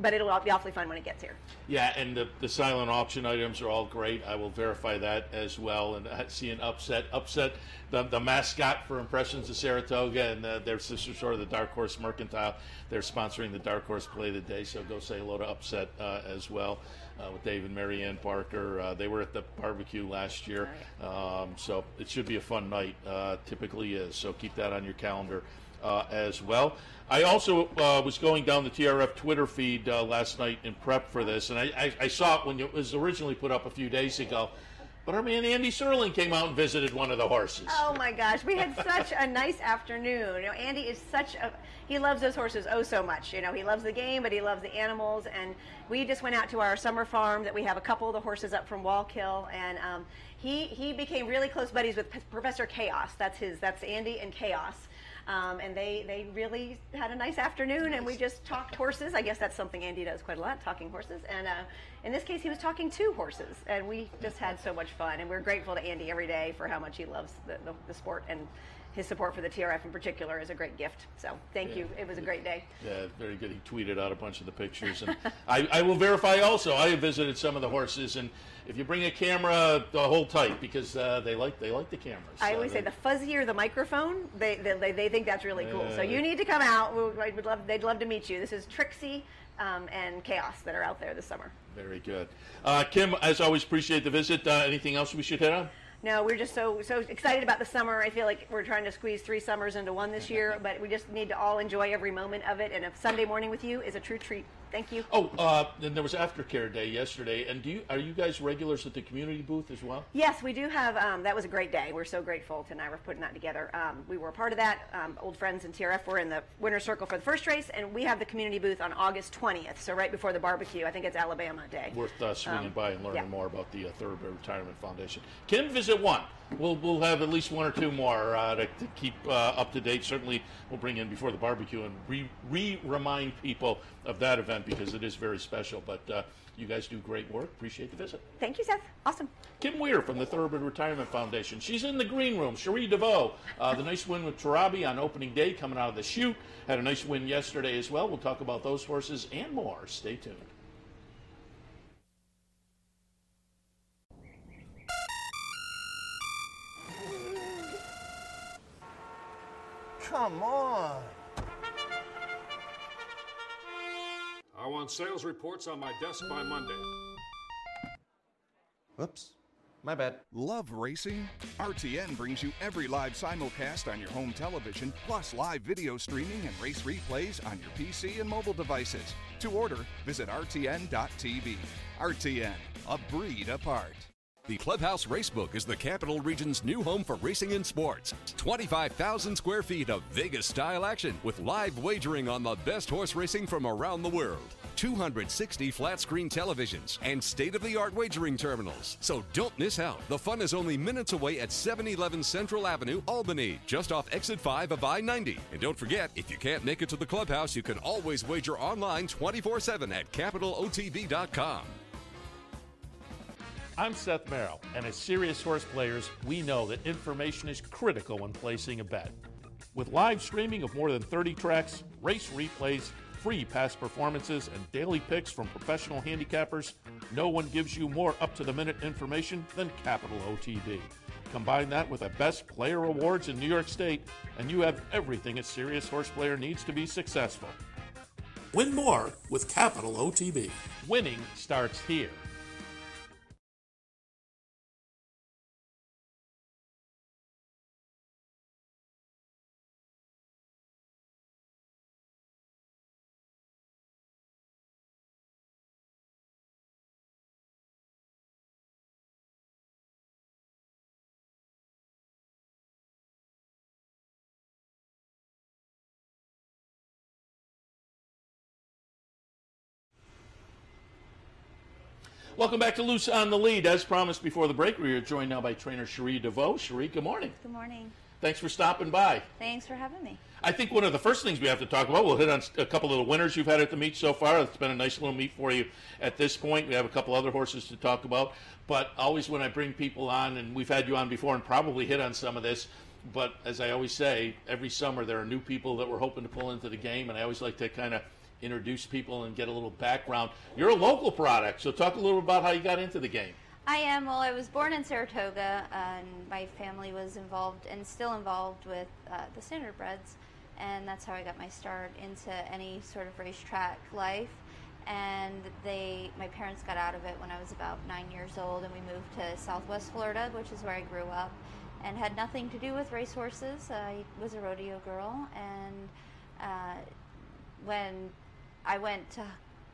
but it'll be awfully fun when it gets here. Yeah, and the, the silent auction items are all great. I will verify that as well. And see an upset, upset the, the mascot for Impressions of Saratoga, and uh, their sister store, the Dark Horse Mercantile. They're sponsoring the Dark Horse Play of the Day, so go say hello to Upset uh, as well uh, with Dave and Marianne Parker. Uh, they were at the barbecue last year, um, so it should be a fun night. Uh, typically is, so keep that on your calendar uh, as well. I also uh, was going down the TRF Twitter feed uh, last night in prep for this, and I, I, I saw it when it was originally put up a few days ago. But our man Andy Serling came out and visited one of the horses. Oh my gosh, we had such a nice afternoon. You know, Andy is such a he loves those horses oh so much. You know, he loves the game, but he loves the animals. And we just went out to our summer farm that we have a couple of the horses up from Wallkill, and um, he he became really close buddies with P- Professor Chaos. That's his. That's Andy and Chaos. Um, and they, they really had a nice afternoon, and we just talked horses. I guess that's something Andy does quite a lot, talking horses. And uh, in this case, he was talking to horses, and we just had so much fun. And we're grateful to Andy every day for how much he loves the, the, the sport, and his support for the TRF in particular is a great gift. So thank you. It was a great day. Yeah, very good. He tweeted out a bunch of the pictures, and I, I will verify also. I have visited some of the horses, and if you bring a camera, uh, hold tight because uh, they like they like the cameras. I Uh, always say they- the fuzzier the microphone, they, they, they think that's really cool. So you need to come out. We, would love, they'd love to meet you. This is Trixie um, and chaos that are out there this summer. Very good. Uh, Kim, as always, appreciate the visit. Uh, anything else we should hit on? No, we're just so so excited about the summer. I feel like we're trying to squeeze three summers into one this year, but we just need to all enjoy every moment of it. And a Sunday morning with you is a true treat. Thank you. Oh, uh, then there was aftercare day yesterday, and do you are you guys regulars at the community booth as well? Yes, we do have. Um, that was a great day. We're so grateful to NYRA for putting that together. Um, we were a part of that. Um, old friends in TRF were in the winner's circle for the first race, and we have the community booth on August 20th. So right before the barbecue, I think it's Alabama Day. Worth uh, swinging Um, by and learning yeah. more about the uh, Thoroughbred Retirement Foundation. Kim, visit one. We'll we'll have at least one or two more uh, to, to keep uh, up to date. Certainly, we'll bring in before the barbecue and re re remind people of that event because it is very special. But uh, you guys do great work. Appreciate the visit. Thank you, Seth. Awesome. Kim Weir from the Thoroughbred Retirement Foundation. She's in the green room. Cherie DeVaux, uh, the nice win with Tarabi on opening day coming out of the chute. Had a nice win yesterday as well. We'll talk about those horses and more. Stay tuned. Come on. I want sales reports on my desk by Monday. Whoops. My bad. Love racing? RTN brings you every live simulcast on your home television, plus live video streaming and race replays on your PC and mobile devices. To order, visit RTN.tv. RTN, a breed apart. The Clubhouse Racebook is the Capital Region's new home for racing and sports. 25,000 square feet of Vegas style action with live wagering on the best horse racing from around the world. 260 flat screen televisions and state of the art wagering terminals. So don't miss out. The fun is only minutes away at 711 Central Avenue, Albany, just off exit 5 of I 90. And don't forget, if you can't make it to the clubhouse, you can always wager online 24 7 at capitalotb.com. I'm Seth Merrow, and as serious horse players, we know that information is critical when placing a bet. With live streaming of more than 30 tracks, race replays, free past performances, and daily picks from professional handicappers, no one gives you more up to the minute information than Capital OTB. Combine that with the best player awards in New York State, and you have everything a serious horse player needs to be successful. Win more with Capital OTB. Winning starts here. Welcome back to Loose on the Lead. As promised before the break, we are joined now by trainer Cherie DeVaux. Cherie, good morning. Good morning. Thanks for stopping by. Thanks for having me. I think one of the first things we have to talk about, we'll hit on a couple of the winners you've had at the meet so far. It's been a nice little meet for you at this point. We have a couple other horses to talk about. But always when I bring people on, and we've had you on before and probably hit on some of this, but as I always say, every summer there are new people that we're hoping to pull into the game, and I always like to kind of introduce people and get a little background. You're a local product, so talk a little about how you got into the game. I am. Well, I was born in Saratoga, and my family was involved and still involved with uh, the Standardbreds, and that's how I got my start into any sort of racetrack life. And they, my parents got out of it when I was about nine years old, and we moved to Southwest Florida, which is where I grew up, and had nothing to do with racehorses. I was a rodeo girl, and uh, when I went to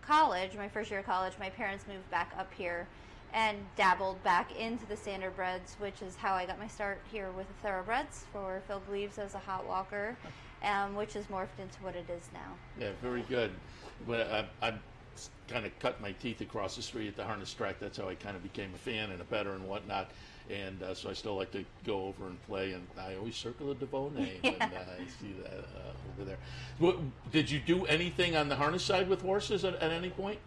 college, my first year of college, my parents moved back up here and dabbled back into the standardbreds, which is how I got my start here with the thoroughbreds for Phil Gleaves as a hot walker, um, which has morphed into what it is now. Yeah, very good. But I, I kind of cut my teeth across the street at the harness track. That's how I kind of became a fan and a better and whatnot. And uh, so I still like to go over and play. And I always circle the DeVaux name, and uh, I see that uh, over there. What, did you do anything on the harness side with horses at, at any point?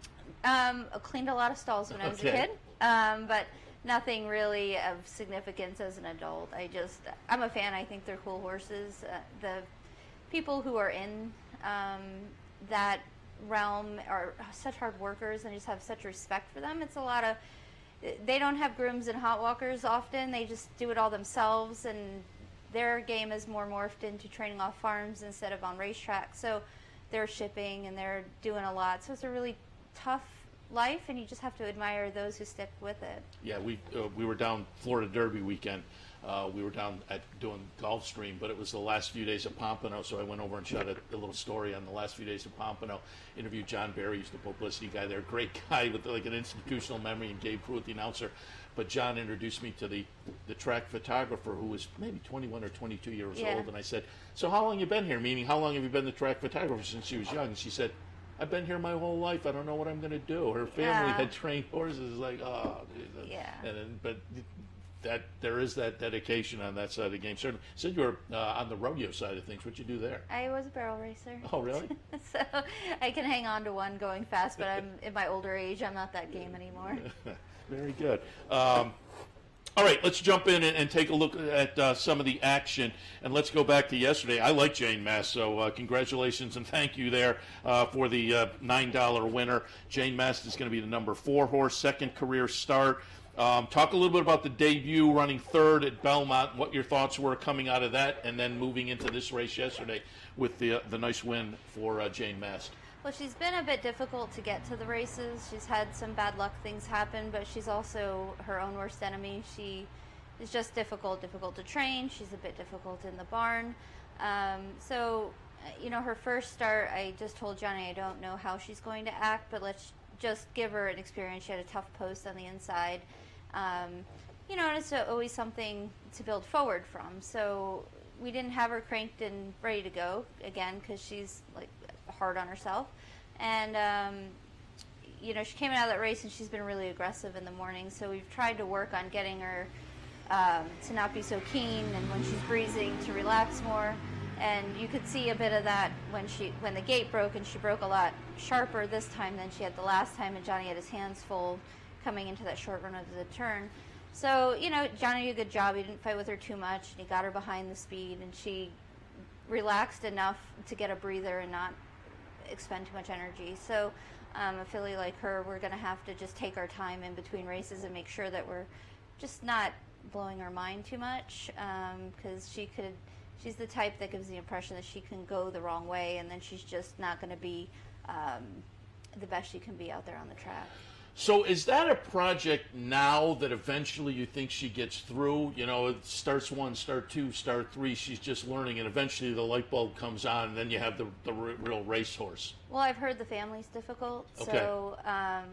Um, I cleaned a lot of stalls when I was a kid, um, but nothing really of significance as an adult. I just, I'm a fan. I think they're cool horses. Uh, the people who are in um, that realm are such hard workers and just have such respect for them. It's a lot of, they don't have grooms and hot walkers often. They just do it all themselves, and their game is more morphed into training off farms instead of on racetracks. So they're shipping and they're doing a lot. So it's a really tough life, and you just have to admire those who stick with it. Yeah, we uh, we were down Florida Derby weekend. Uh, we were down at doing Gulfstream, but it was the last few days of Pompano, so I went over and shot a, a little story on the last few days of Pompano. Interviewed John Barry, who's the publicity guy there, great guy with like an institutional memory, and Gabe Prewitt, the announcer. But John introduced me to the the track photographer who was maybe 21 or 22 years Yeah. old, and I said, "So how long you been here? Meaning, how long have you been the track photographer since she was young?" And she said. I've been here my whole life. I don't know what I'm going to do. Her family Yeah. had trained horses. Like, oh. Yeah. And then, but that there is that dedication on that side of the game. Certainly, said you were uh, on the rodeo side of things. What you do there? I was a barrel racer. Oh, really? so I can hang on to one going fast, but I'm in my older age. I'm not that game anymore. Very good. Um, all right, let's jump in and, and take a look at uh, some of the action, and let's go back to yesterday. I like Jane Mass, so uh, congratulations and thank you there uh, for the uh, nine dollar winner. Jane Mass is going to be the number four horse, second career start. Um, talk a little bit about the debut, running third at Belmont. What your thoughts were coming out of that, and then moving into this race yesterday with the uh, the nice win for uh, Jane Mast. Well, she's been a bit difficult to get to the races. She's had some bad luck things happen, but she's also her own worst enemy. She is just difficult, difficult to train. She's a bit difficult in the barn. Um, so, uh, you know, her first start, I just told Johnny I don't know how she's going to act, but let's just give her an experience. She had a tough post on the inside. Um, you know, and it's always something to build forward from. So we didn't have her cranked and ready to go again because she's like hard on herself. And um, you know, she came out of that race and she's been really aggressive in the morning. So we've tried to work on getting her um, to not be so keen, and when she's breezing, to relax more. And you could see a bit of that when she when the gate broke, and she broke a lot sharper this time than she had the last time. And Johnny had his hands full coming into that short run of the turn. So you know, Johnny did a good job. He didn't fight with her too much, and he got her behind the speed, and she relaxed enough to get a breather and not expend too much energy. So um, a filly like her, we're going to have to just take our time in between races and make sure that we're just not blowing our mind too much because she could. She's the type that gives the impression that she can go the wrong way, and then she's just not going to be um, the best she can be out there on the track. So is that a project now that eventually you think she gets through? You know, it starts one, start two, start three. She's just learning, and eventually the light bulb comes on, and then you have the the r- real racehorse. Well, I've heard the family's difficult, Okay. so um,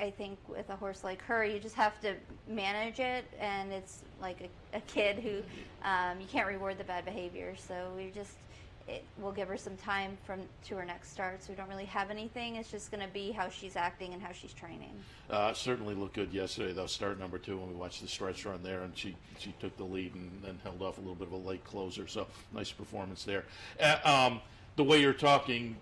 I think with a horse like her, you just have to manage it, and it's like a, a kid who um, you can't reward the bad behavior. So we just it, we'll give her some time from to her next start. So we don't really have anything. It's just going to be how she's acting and how she's training. Uh, certainly looked good yesterday, though. Start number two when we watched the stretch run there, and she she took the lead and then held off a little bit of a late closer. So nice performance there. Uh, um, the way you're talking,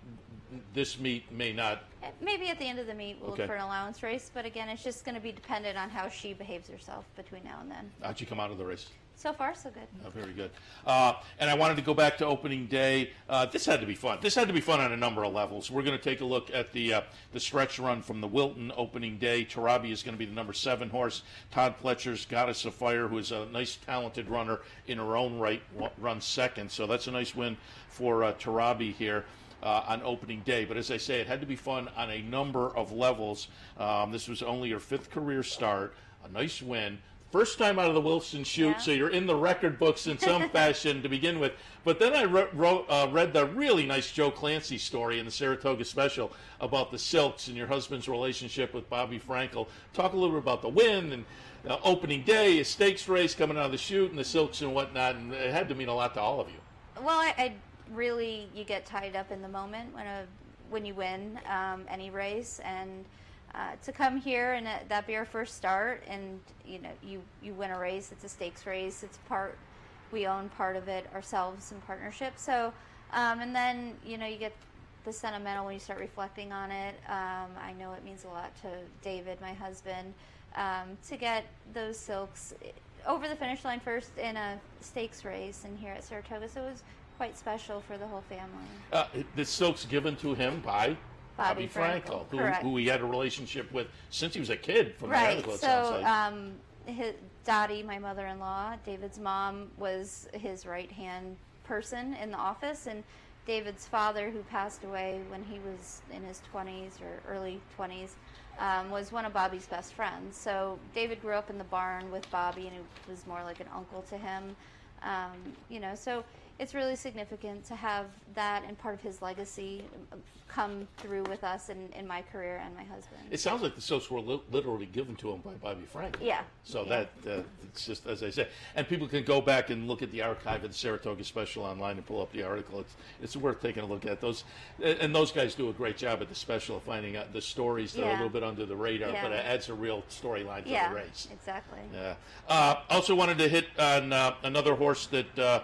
this meet may not. Maybe at the end of the meet we'll Okay. look for an allowance race, but again, it's just going to be dependent on how she behaves herself between now and then. How'd you come out of the race? So far, so good. Oh, very good. Uh, and I wanted to go back to opening day. Uh, this had to be fun. This had to be fun on a number of levels. We're going to take a look at the uh, the stretch run from the Wilton opening day. Tarabi is going to be the number seven horse. Todd Pletcher's Goddess of Fire, who is a nice, talented runner in her own right, runs second. So that's a nice win for uh, Tarabi here. Uh, on opening day, but as I say, it had to be fun on a number of levels. Um, this was only her fifth career start, a nice win, First time out of the Wilton chute, so you're in the record books in some fashion to begin with. But then I re- wrote, uh, read the really nice Joe Clancy story in the Saratoga special about the Silks and your husband's relationship with Bobby Frankel. Talk a little bit about the win and uh, opening day, a stakes race coming out of the chute, and the Silks and whatnot. And it had to mean a lot to all of you. Well, I, I really you get tied up in the moment when a when you win um, any race, and uh, to come here and that- that be our first start, and you know you you win a race. It's a stakes race. It's part we own part of it ourselves in partnership. So, um, and then you know you get the sentimental when you start reflecting on it. Um, I know it means a lot to David, my husband, um, to get those silks over the finish line first in a stakes race and here at Saratoga. So it was quite special for the whole family. Uh, the Silks given to him by Bobby Frankel, Frankel, who, who he had a relationship with since he was a kid from the right. article. So um, his, Dottie, my mother-in-law, David's mom, was his right-hand person in the office, and David's father, who passed away when he was in his 20s or early 20s, um, was one of Bobby's best friends. So David grew up in the barn with Bobby, and he was more like an uncle to him. Um, you know, so it's really significant to have that and part of his legacy come through with us in, in my career and my husband. It sounds like the soaps were li- literally given to him by Bobby Frank. Yeah. So Yeah. that uh, it's just as I said, and people can go back and look at the archive of the Saratoga special online and pull up the article. It's it's worth taking a look at those, and those guys do a great job at the special of finding out the stories that are a little bit under the radar, Yeah. but it adds a real storyline to yeah, the race. exactly. Yeah. Uh, also wanted to hit on uh, another horse that uh,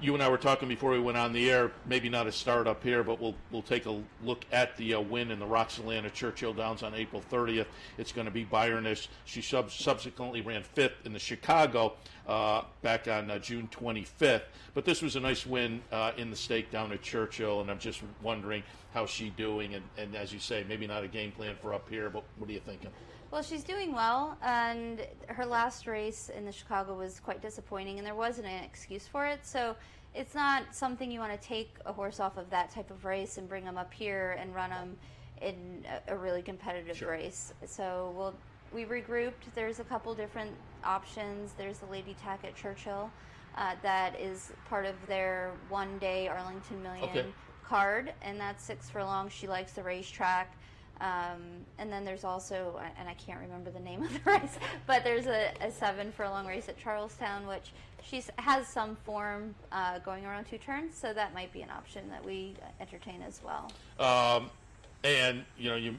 you and I were talking before we went on the air. Maybe not a start up here, but we'll we'll take a look at the uh, win in the Roxelana Churchill Downs on April 30th. It's going to be Byroness. She sub- subsequently ran fifth in the Chicago uh, back on uh, June 25th. But this was a nice win uh, in the stake down at Churchill, and I'm just wondering how she doing. And, and as you say, maybe not a game plan for up here, but what are you thinking? Well, she's doing well, and her last race in the Chicago was quite disappointing, and there wasn't an excuse for it. So it's not something you want to take a horse off of that type of race and bring them up here and run them in a, a really competitive Sure. race. So we'll we regrouped. There's a couple different options. There's the Lady Tack at Churchill. Uh, that is part of their one day Arlington Million Okay. card, and that's six furlongs. She likes the racetrack. Um, and then there's also, and I can't remember the name of the race, but there's a, a seven furlong race at Charlestown, which she has some form uh, going around two turns, so that might be an option that we entertain as well. Um, and you know, you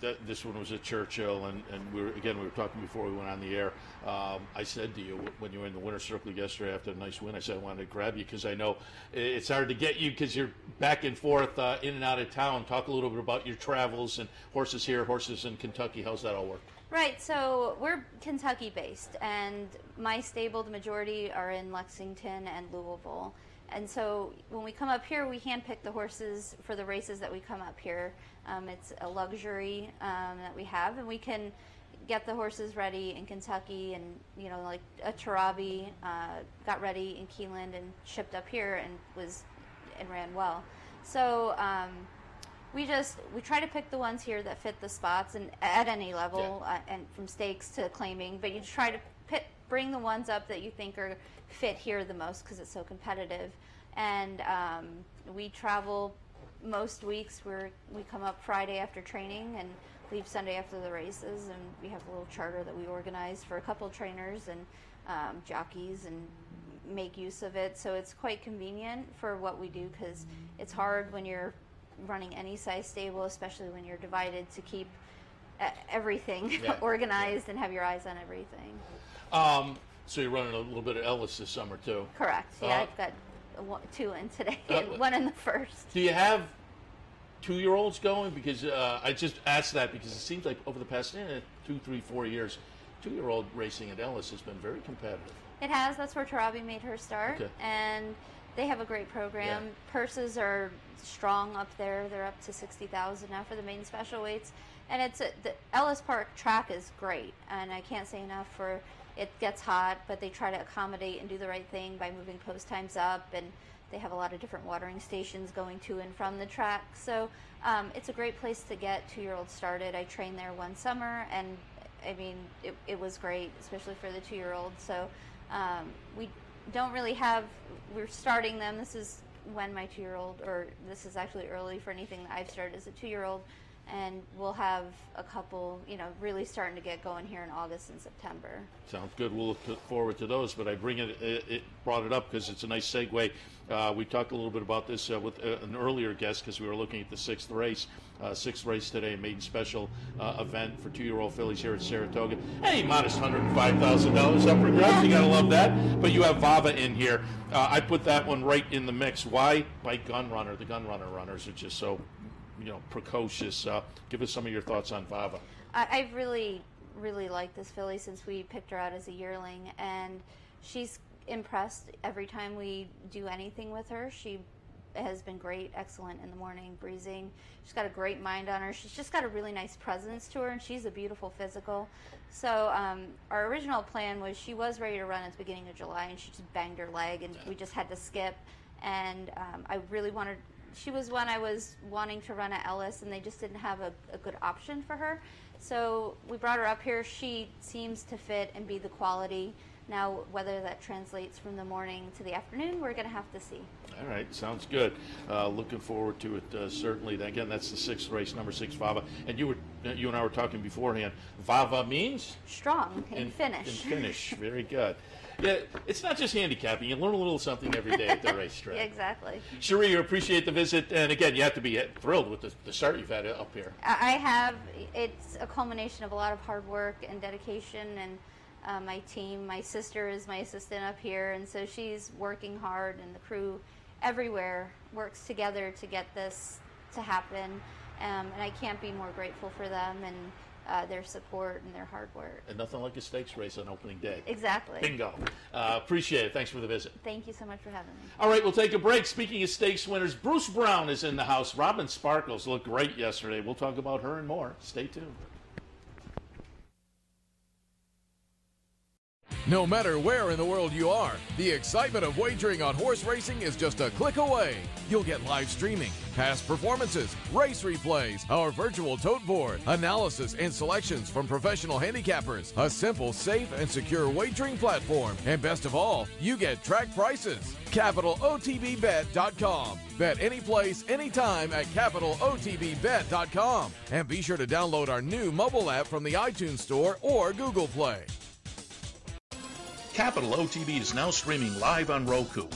th- this one was at Churchill, and, and we were again we were talking before we went on the air. Um, I said to you when you were in the winner's circle yesterday after a nice win, I said I wanted to grab you because I know it's hard to get you because you're back and forth uh, in and out of town. Talk a little bit about your travels and horses here, horses in Kentucky. How's that all work? Right, so we're Kentucky based, and my stable, the majority, are in Lexington and Louisville. And so when we come up here, we handpick the horses for the races that we come up here. Um, it's a luxury um, that we have, and we can get the horses ready in Kentucky. And, you know, like a Tarabi uh, got ready in Keeneland and shipped up here and was and ran well. So um, we just we try to pick the ones here that fit the spots and at any level uh, and from stakes to claiming but you try to pit, bring the ones up that you think are fit here the most because it's so competitive and um, we travel most weeks we're we come up friday after training and leave sunday after the races and we have a little charter that we organize for a couple trainers and um, jockeys and make use of it so it's quite convenient for what we do because it's hard when you're running any size stable, especially when you're divided, to keep uh, everything Yeah. organized and have your eyes on everything. Um, so you're running a little bit of Ellis this summer too. Correct. Yeah, Uh, I've got two in today, Uh, and one in the first. Do you have two-year-olds going? Because uh, I just asked that because it seems like over the past eh, two, three, four years, two-year-old racing at Ellis has been very competitive. It has. That's where Tarabi made her start, Okay. and they have a great program. Yeah. Purses are strong up there. They're up to sixty thousand now for the main special weights, and it's a, the Ellis Park track is great, and I can't say enough for. It gets hot, but they try to accommodate and do the right thing by moving post times up, and they have a lot of different watering stations going to and from the track. So um, it's a great place to get two-year-olds started. I trained there one summer, and I mean, it, it was great, especially for the two-year-olds. So um, we don't really have. We're starting them. This is when my two-year-old, or this is actually early for anything that I've started as a two-year-old, and we'll have a couple, you know, really starting to get going here in August and September. Sounds good. We'll look forward to those. But I bring it, it, brought it up because it's a nice segue. Uh, we talked a little bit about this uh, with uh, an earlier guest because we were looking at the sixth race. Uh, sixth race today, a maiden special uh, event for two-year-old fillies here at Saratoga. Hey, modest $105,000 up for grabs. You gotta love that. But you have Vava in here. I put that one right in the mix. Why? By Gun Runner. The Gun Runner runners are just so, you know, precocious. Uh, give us some of your thoughts on Vava. I, I've really, really liked this filly since we picked her out as a yearling, and she's impressed every time we do anything with her. She has been great, excellent in the morning, breezing. She's got a great mind on her. She's just got a really nice presence to her, and she's a beautiful physical. So um, our original plan was she was ready to run at the beginning of July, and she just banged her leg, and we just had to skip. and um, I really wanted. She was one I was wanting to run at Ellis, and they just didn't have a, a good option for her. So we brought her up here. She seems to fit and be the quality. Now, whether that translates from the morning to the afternoon, we're going to have to see. All right, sounds good. Uh, looking forward to it. Uh, certainly. Again, that's the sixth race, number six Vava. And you were, you and I were talking beforehand. Vava means strong in Finnish. And Finnish. Very good. Yeah, it's not just handicapping. You learn a little something every day at the racetrack. exactly. Cherie, you appreciate the visit, and again, you have to be thrilled with the, the start you've had up here. I have. It's a culmination of a lot of hard work and dedication, and uh, my team. My sister is my assistant up here, and so she's working hard, and the crew everywhere works together to get this to happen. Um, and I can't be more grateful for them and uh, their support and their hard work. And nothing like a stakes race on opening day. Exactly. Bingo. Uh, appreciate it. Thanks for the visit. Thank you so much for having me. All right, we'll take a break. Speaking of stakes winners, Bruce Brown is in the house. Robin Sparkles looked great yesterday. We'll talk about her and more. Stay tuned. No matter where in the world you are, the excitement of wagering on horse racing is just a click away. You'll get live streaming, past performances, race replays, our virtual tote board, analysis and selections from professional handicappers, a simple, safe, and secure wagering platform, and best of all, you get track prices. CapitalOTBBet.com. Bet any place, anytime at CapitalOTBBet.com. And be sure to download our new mobile app from the iTunes Store or Google Play. Capital OTB is now streaming live on Roku.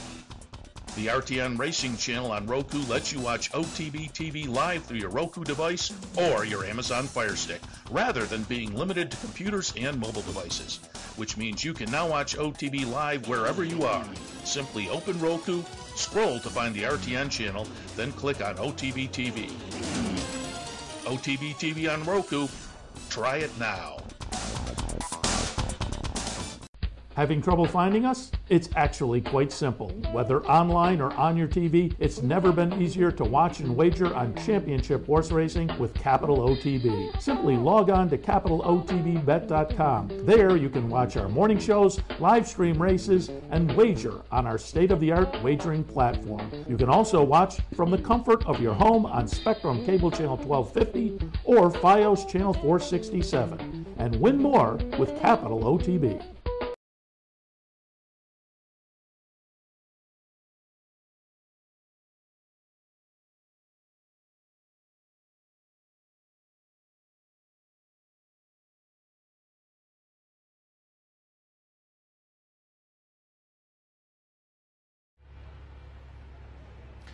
The RTN Racing channel on Roku lets you watch OTB TV live through your Roku device or your Amazon Fire Stick, rather than being limited to computers and mobile devices, which means you can now watch OTB live wherever you are. Simply open Roku, scroll to find the RTN channel, then click on OTB TV. OTB TV on Roku. Try it now. Having trouble finding us? It's actually quite simple. Whether online or on your TV, it's never been easier to watch and wager on championship horse racing with Capital OTB. Simply log on to capitalotbbet.com. There you can watch our morning shows, live stream races, and wager on our state of the art wagering platform. You can also watch from the comfort of your home on Spectrum Cable Channel 1250 or Fios Channel 467 and win more with Capital OTB.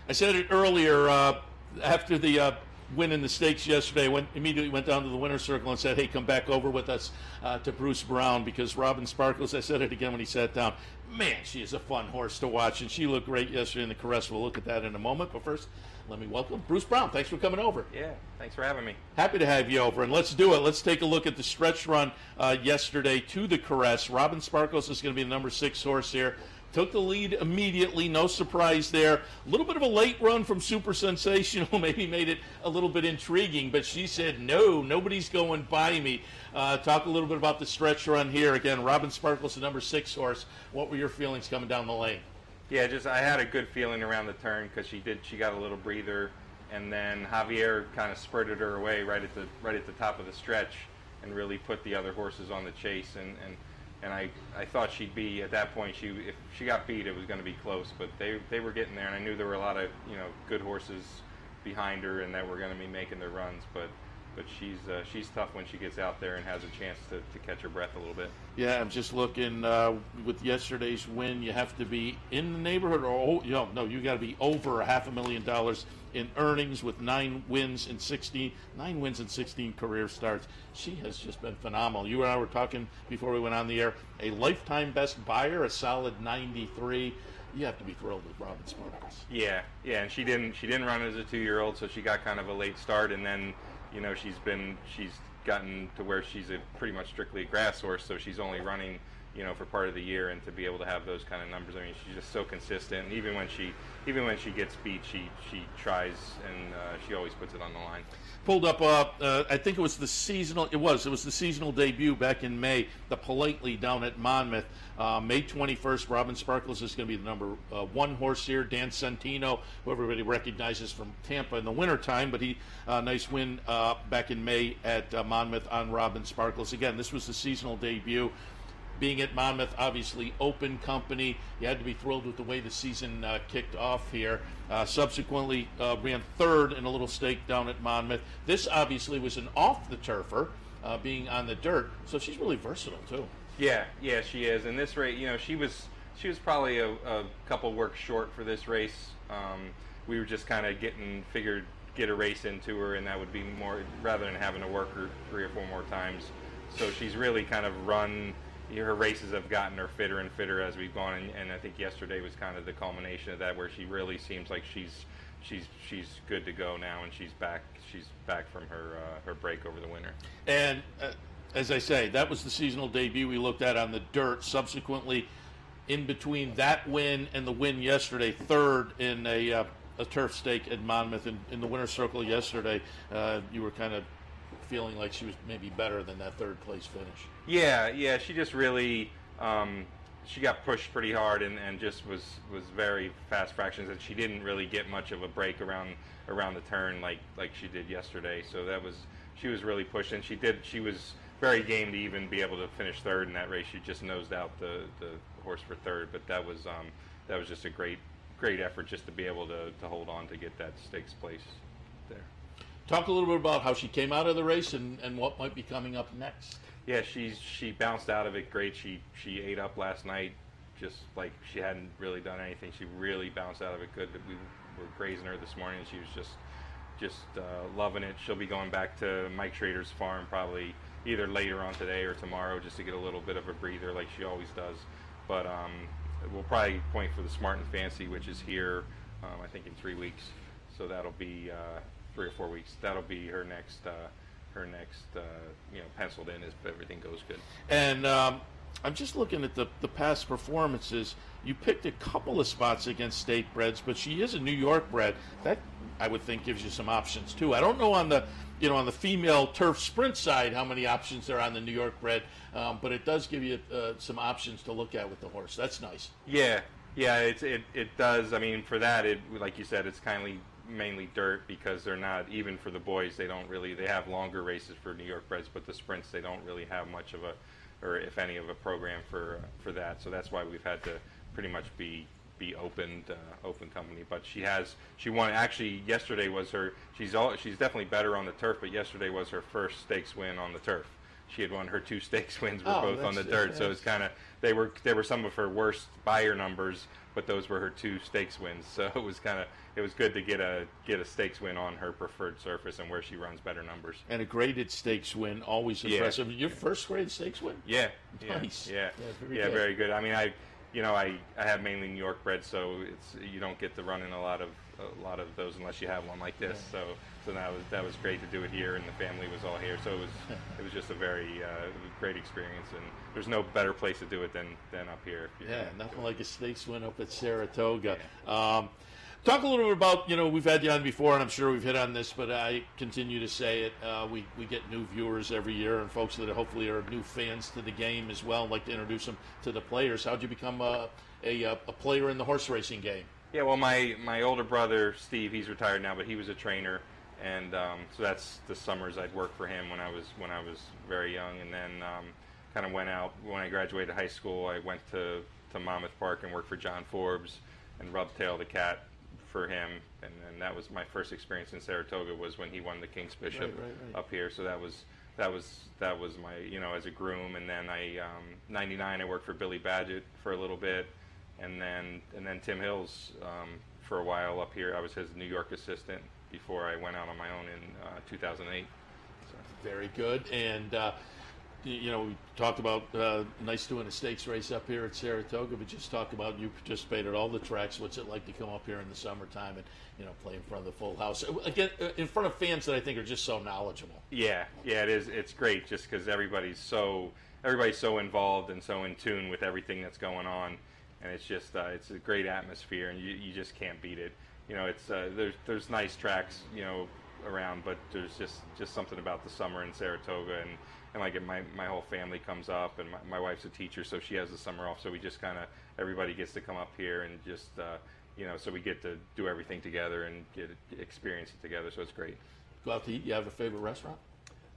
I said it earlier uh, after the uh, win in the stakes yesterday. Went immediately went down to the winner's circle and said, "Hey, come back over with us uh, to Bruce Brown because Robin Sparkles." I said it again when he sat down. Man, she is a fun horse to watch, and she looked great yesterday in the caress. We'll look at that in a moment, but first. Let me welcome Bruce Brown. Thanks for coming over. Yeah, thanks for having me. Happy to have you over. And let's do it. Let's take a look at the stretch run uh, yesterday to the caress. Robin Sparkles is going to be the number six horse here took the lead immediately. No surprise there. A little bit of a late run from Super Sensational maybe made it a little bit intriguing, but she said, no, nobody's going by me. Uh, talk a little bit about the stretch run here. Again, Robin Sparkles, the number six horse. What were your feelings coming down the lane? Yeah, just I had a good feeling around the turn because she did. She got a little breather, and then Javier kind of spurted her away right at the right at the top of the stretch, and really put the other horses on the chase. And, and and I, I thought she'd be at that point. She if she got beat, it was going to be close. But they they were getting there, and I knew there were a lot of you know good horses behind her, and that were going to be making their runs. But but she's uh, she's tough when she gets out there and has a chance to, to catch her breath a little bit. Yeah, I'm just looking uh, with yesterday's win. You have to be in the neighborhood, or you know, no, you got to be over a half a million dollars in earnings with nine wins in 16, nine wins in 16 career starts. She has just been phenomenal. You and I were talking before we went on the air. A lifetime best Beyer, a solid 93 you have to be thrilled with Robin Sparkles. Yeah, yeah, and she didn't she didn't run as a two year old, so she got kind of a late start, and then you know she's been she's gotten to where she's a pretty much strictly a grass horse, so she's only running you know, for part of the year, and to be able to have those kind of numbers. I mean, she's just so consistent. Even when she, even when she gets beat, she she tries and uh, she always puts it on the line. Pulled up, uh, uh, I think it was the seasonal. It was. It was the seasonal debut back in May. The Politely down at Monmouth, uh, May 21st. Robin Sparkles is going to be the number uh, one horse here. Dan Centeno, who everybody recognizes from Tampa in the wintertime, but he uh, nice win back in May at Monmouth on Robin Sparkles. Again, this was the seasonal debut being at Monmouth, obviously open company. You had to be thrilled with the way the season uh, kicked off here. Uh, subsequently, uh, ran third in a little stake down at Monmouth. This obviously was an off the turfer, uh, being on the dirt, so she's really versatile too. Yeah, yeah, she is. And this race, you know, she was she was probably a, a couple works short for this race. Um, we were just kind of getting figured get a race into her, and that would be more rather than having to work her three or four more times. So she's really kind of run her races have gotten her fitter and fitter as we've gone, and, and I think yesterday was kind of the culmination of that, where she really seems like she's she's she's good to go now, and she's back she's back from her uh, her break over the winter. And uh, as I say, that was the seasonal debut we looked at on the dirt. Subsequently, in between that win and the win yesterday, third in a uh, a turf stake at Monmouth in, in the winner's circle yesterday, uh, you were kind of feeling like she was maybe better than that third place finish. Yeah, yeah, she just really um, she got pushed pretty hard and, and just was was very fast fractions and she didn't really get much of a break around around the turn like like she did yesterday. So that was she was really pushed and she did she was very game to even be able to finish third in that race. She just nosed out the, the horse for third, but that was um, that was just a great great effort just to be able to, to hold on to get that stakes place. Talk a little bit about how she came out of the race and, and what might be coming up next. Yeah, she's she bounced out of it great. She she ate up last night, just like she hadn't really done anything. She really bounced out of it good. We were grazing her this morning, she was just just uh, loving it. She'll be going back to Mike Schrader's farm probably either later on today or tomorrow, just to get a little bit of a breather, like she always does. But um, we'll probably point for the Smart and Fancy, which is here, um, I think in three weeks. So that'll be uh, three or four weeks. That'll be her next. Uh, her next, uh, you know, penciled in if everything goes good. And um, I'm just looking at the, the past performances. You picked a couple of spots against state breds, but she is a New York bred. That I would think gives you some options too. I don't know on the you know on the female turf sprint side how many options there are on the New York bred, um, but it does give you uh, some options to look at with the horse. That's nice. Yeah, yeah, it it it does. I mean, for that, it like you said, it's kindly mainly dirt because they're not even for the boys. They don't really they have longer races for New York breds, but the sprints they don't really have much of a or if any of a program for uh, for that. So that's why we've had to pretty much be be opened uh, open company. But she has she won actually yesterday was her she's all she's definitely better on the turf, but yesterday was her first stakes win on the turf. She had won her two stakes wins were Oh, both on the dirt, so it's kind of they were they were some of her worst Beyer numbers, but those were her two stakes wins. So it was kind of it was good to get a get a stakes win on her preferred surface and where she runs better numbers. And a graded stakes win, always Yeah. impressive. Your first grade stakes win? Yeah, yeah, Nice. yeah, Yeah, very yeah, good. very good. I mean, I, you know, I, I have mainly New York bred, so it's you don't get to run in a lot of a lot of those unless you have one like this. So so that was that was great to do it here, and the family was all here. So it was it was just a very uh, great experience, and there's no better place to do it than than up here. Yeah, nothing like a stakes win up at Saratoga. Um, talk a little bit about, you know, we've had you on before, and I'm sure we've hit on this, but I continue to say it. Uh, we, we get new viewers every year and folks that hopefully are new fans to the game as well, like to introduce them to the players. How'd you become a, a, a player in the horse racing game? Yeah, well, my my older brother Steve, he's retired now, but he was a trainer, and um, so that's the summers I'd work for him when I was when I was very young, and then um, kind of went out when I graduated high school. I went to to Monmouth Park and worked for John Forbes and rubbed tail the cat for him, and then that was my first experience in Saratoga was when he won the King's Bishop Right, right, right. up here. So that was that was that was my you know as a groom, and then I um, '99 I worked for Billy Badgett for a little bit, and then and then Tim Hills um, for a while up here. I was his New York assistant before I went out on my own in uh, 2008. Very good. And uh, you know, we talked about uh, nice doing a stakes race up here at Saratoga, but just talk about you participate at all the tracks. What's it like to come up here in the summertime and you know play in front of the full house again uh, in front of fans that I think are just so knowledgeable. Yeah, yeah, it is. It's great just because everybody's so everybody's so involved and so in tune with everything that's going on, and it's just uh, it's a great atmosphere, and you, you just can't beat it. You know, it's uh, there's there's nice tracks, you know, around, but there's just just something about the summer in Saratoga, and and like my my whole family comes up, and my, my wife's a teacher, so she has the summer off, so we just kind of everybody gets to come up here and just. Uh, you know, so we get to do everything together and get experience it together. So it's great. Go out to eat. You have a favorite restaurant?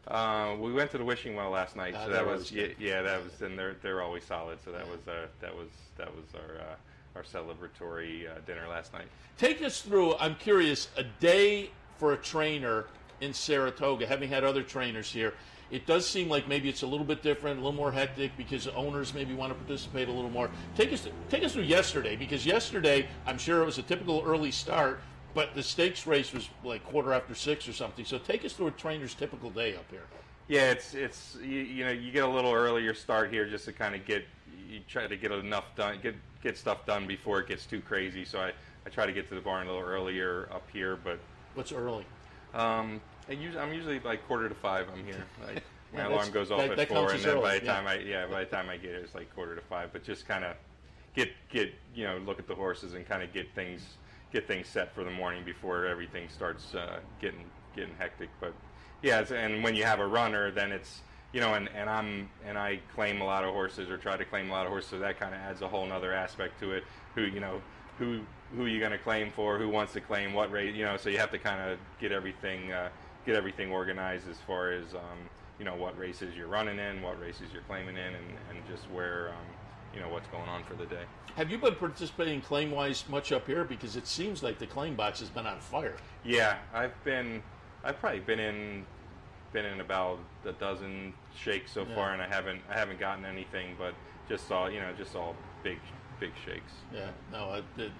Uh, we went to the Wishing Well last night, Ah, so that was yeah, yeah, that was and they're they're always solid. So that was uh, that was that was our uh, our celebratory uh, dinner last night. Take us through. I'm curious. A day for a trainer in Saratoga, having had other trainers here, it does seem like maybe it's a little bit different, a little more hectic because owners maybe want to participate a little more. Take us take us through yesterday because yesterday I'm sure it was a typical early start, but the stakes race was like quarter after six or something. So take us through a trainer's typical day up here. Yeah, it's it's you, you know you get a little earlier start here just to kind of get you try to get enough done get get stuff done before it gets too crazy. So I, I try to get to the barn a little earlier up here, but what's early? Um, I usually, I'm usually like quarter to five. I'm here. My Yeah, alarm goes off that- at that four, and then early, by the yeah. time I yeah by the time I get here, it's like quarter to five. But just kind of get get you know look at the horses and kind of get things get things set for the morning before everything starts uh, getting getting hectic. But yeah, and when you have a runner, then it's you know, and, and I'm and I claim a lot of horses or try to claim a lot of horses, so that kind of adds a whole nother aspect to it. Who you know, who who you going to claim for? Who wants to claim what race? You know, so you have to kind of get everything uh, get everything organized as far as um, you know what races you're running in, what races you're claiming in, and, and just where um, you know what's going on for the day. Have you been participating claim wise much up here? Because it seems like the claim box has been on fire. Yeah, I've been, I've probably been in, been in about a dozen shakes so Yeah. far, and I haven't, I haven't gotten anything, but just saw you know, just all big, big shakes. Yeah, no, I did.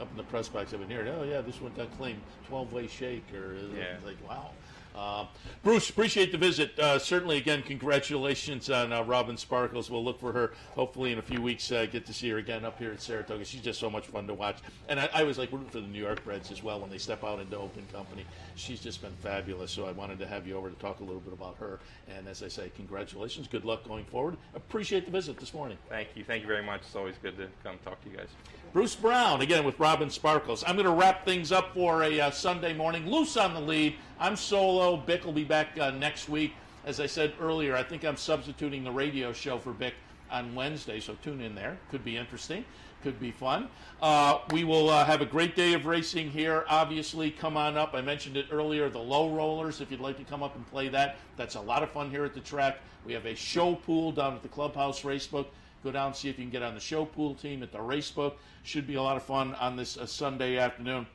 Up in the press box, I've been hearing, oh yeah, this one got claimed 12 way shake, or uh, Yeah. like, wow. Uh, Bruce, appreciate the visit. Uh, certainly, again, congratulations on uh, Robin Sparkles. We'll look for her hopefully in a few weeks. Uh, get to see her again up here at Saratoga. She's just so much fun to watch. And I, I was like rooting for the New York breds as well when they step out into open company. She's just been fabulous. So I wanted to have you over to talk a little bit about her. And as I say, congratulations. Good luck going forward. Appreciate the visit this morning. Thank you, thank you very much. It's always good to come talk to you guys. Bruce Brown, again with Robin Sparkles. I'm going to wrap things up for a uh, Sunday morning. Loose on the lead. I'm solo. Byk will be back uh, next week. As I said earlier, I think I'm substituting the radio show for Byk on Wednesday, so tune in there. Could be interesting. Could be fun. Uh, we will uh, have a great day of racing here. Obviously, come on up. I mentioned it earlier, the low rollers. If you'd like to come up and play that, that's a lot of fun here at the track. We have a show pool down at the Clubhouse Racebook. Go down and see if you can get on the show pool team at the Racebook. Should be a lot of fun on this uh, Sunday afternoon.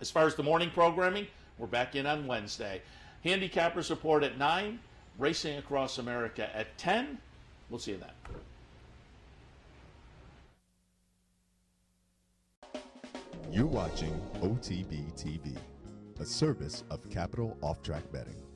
As far as the morning programming, we're back in on Wednesday. Handicappers report at 9, Racing Across America at 10. We'll see you then. You're watching OTB TV, a service of Capital Off Track Betting.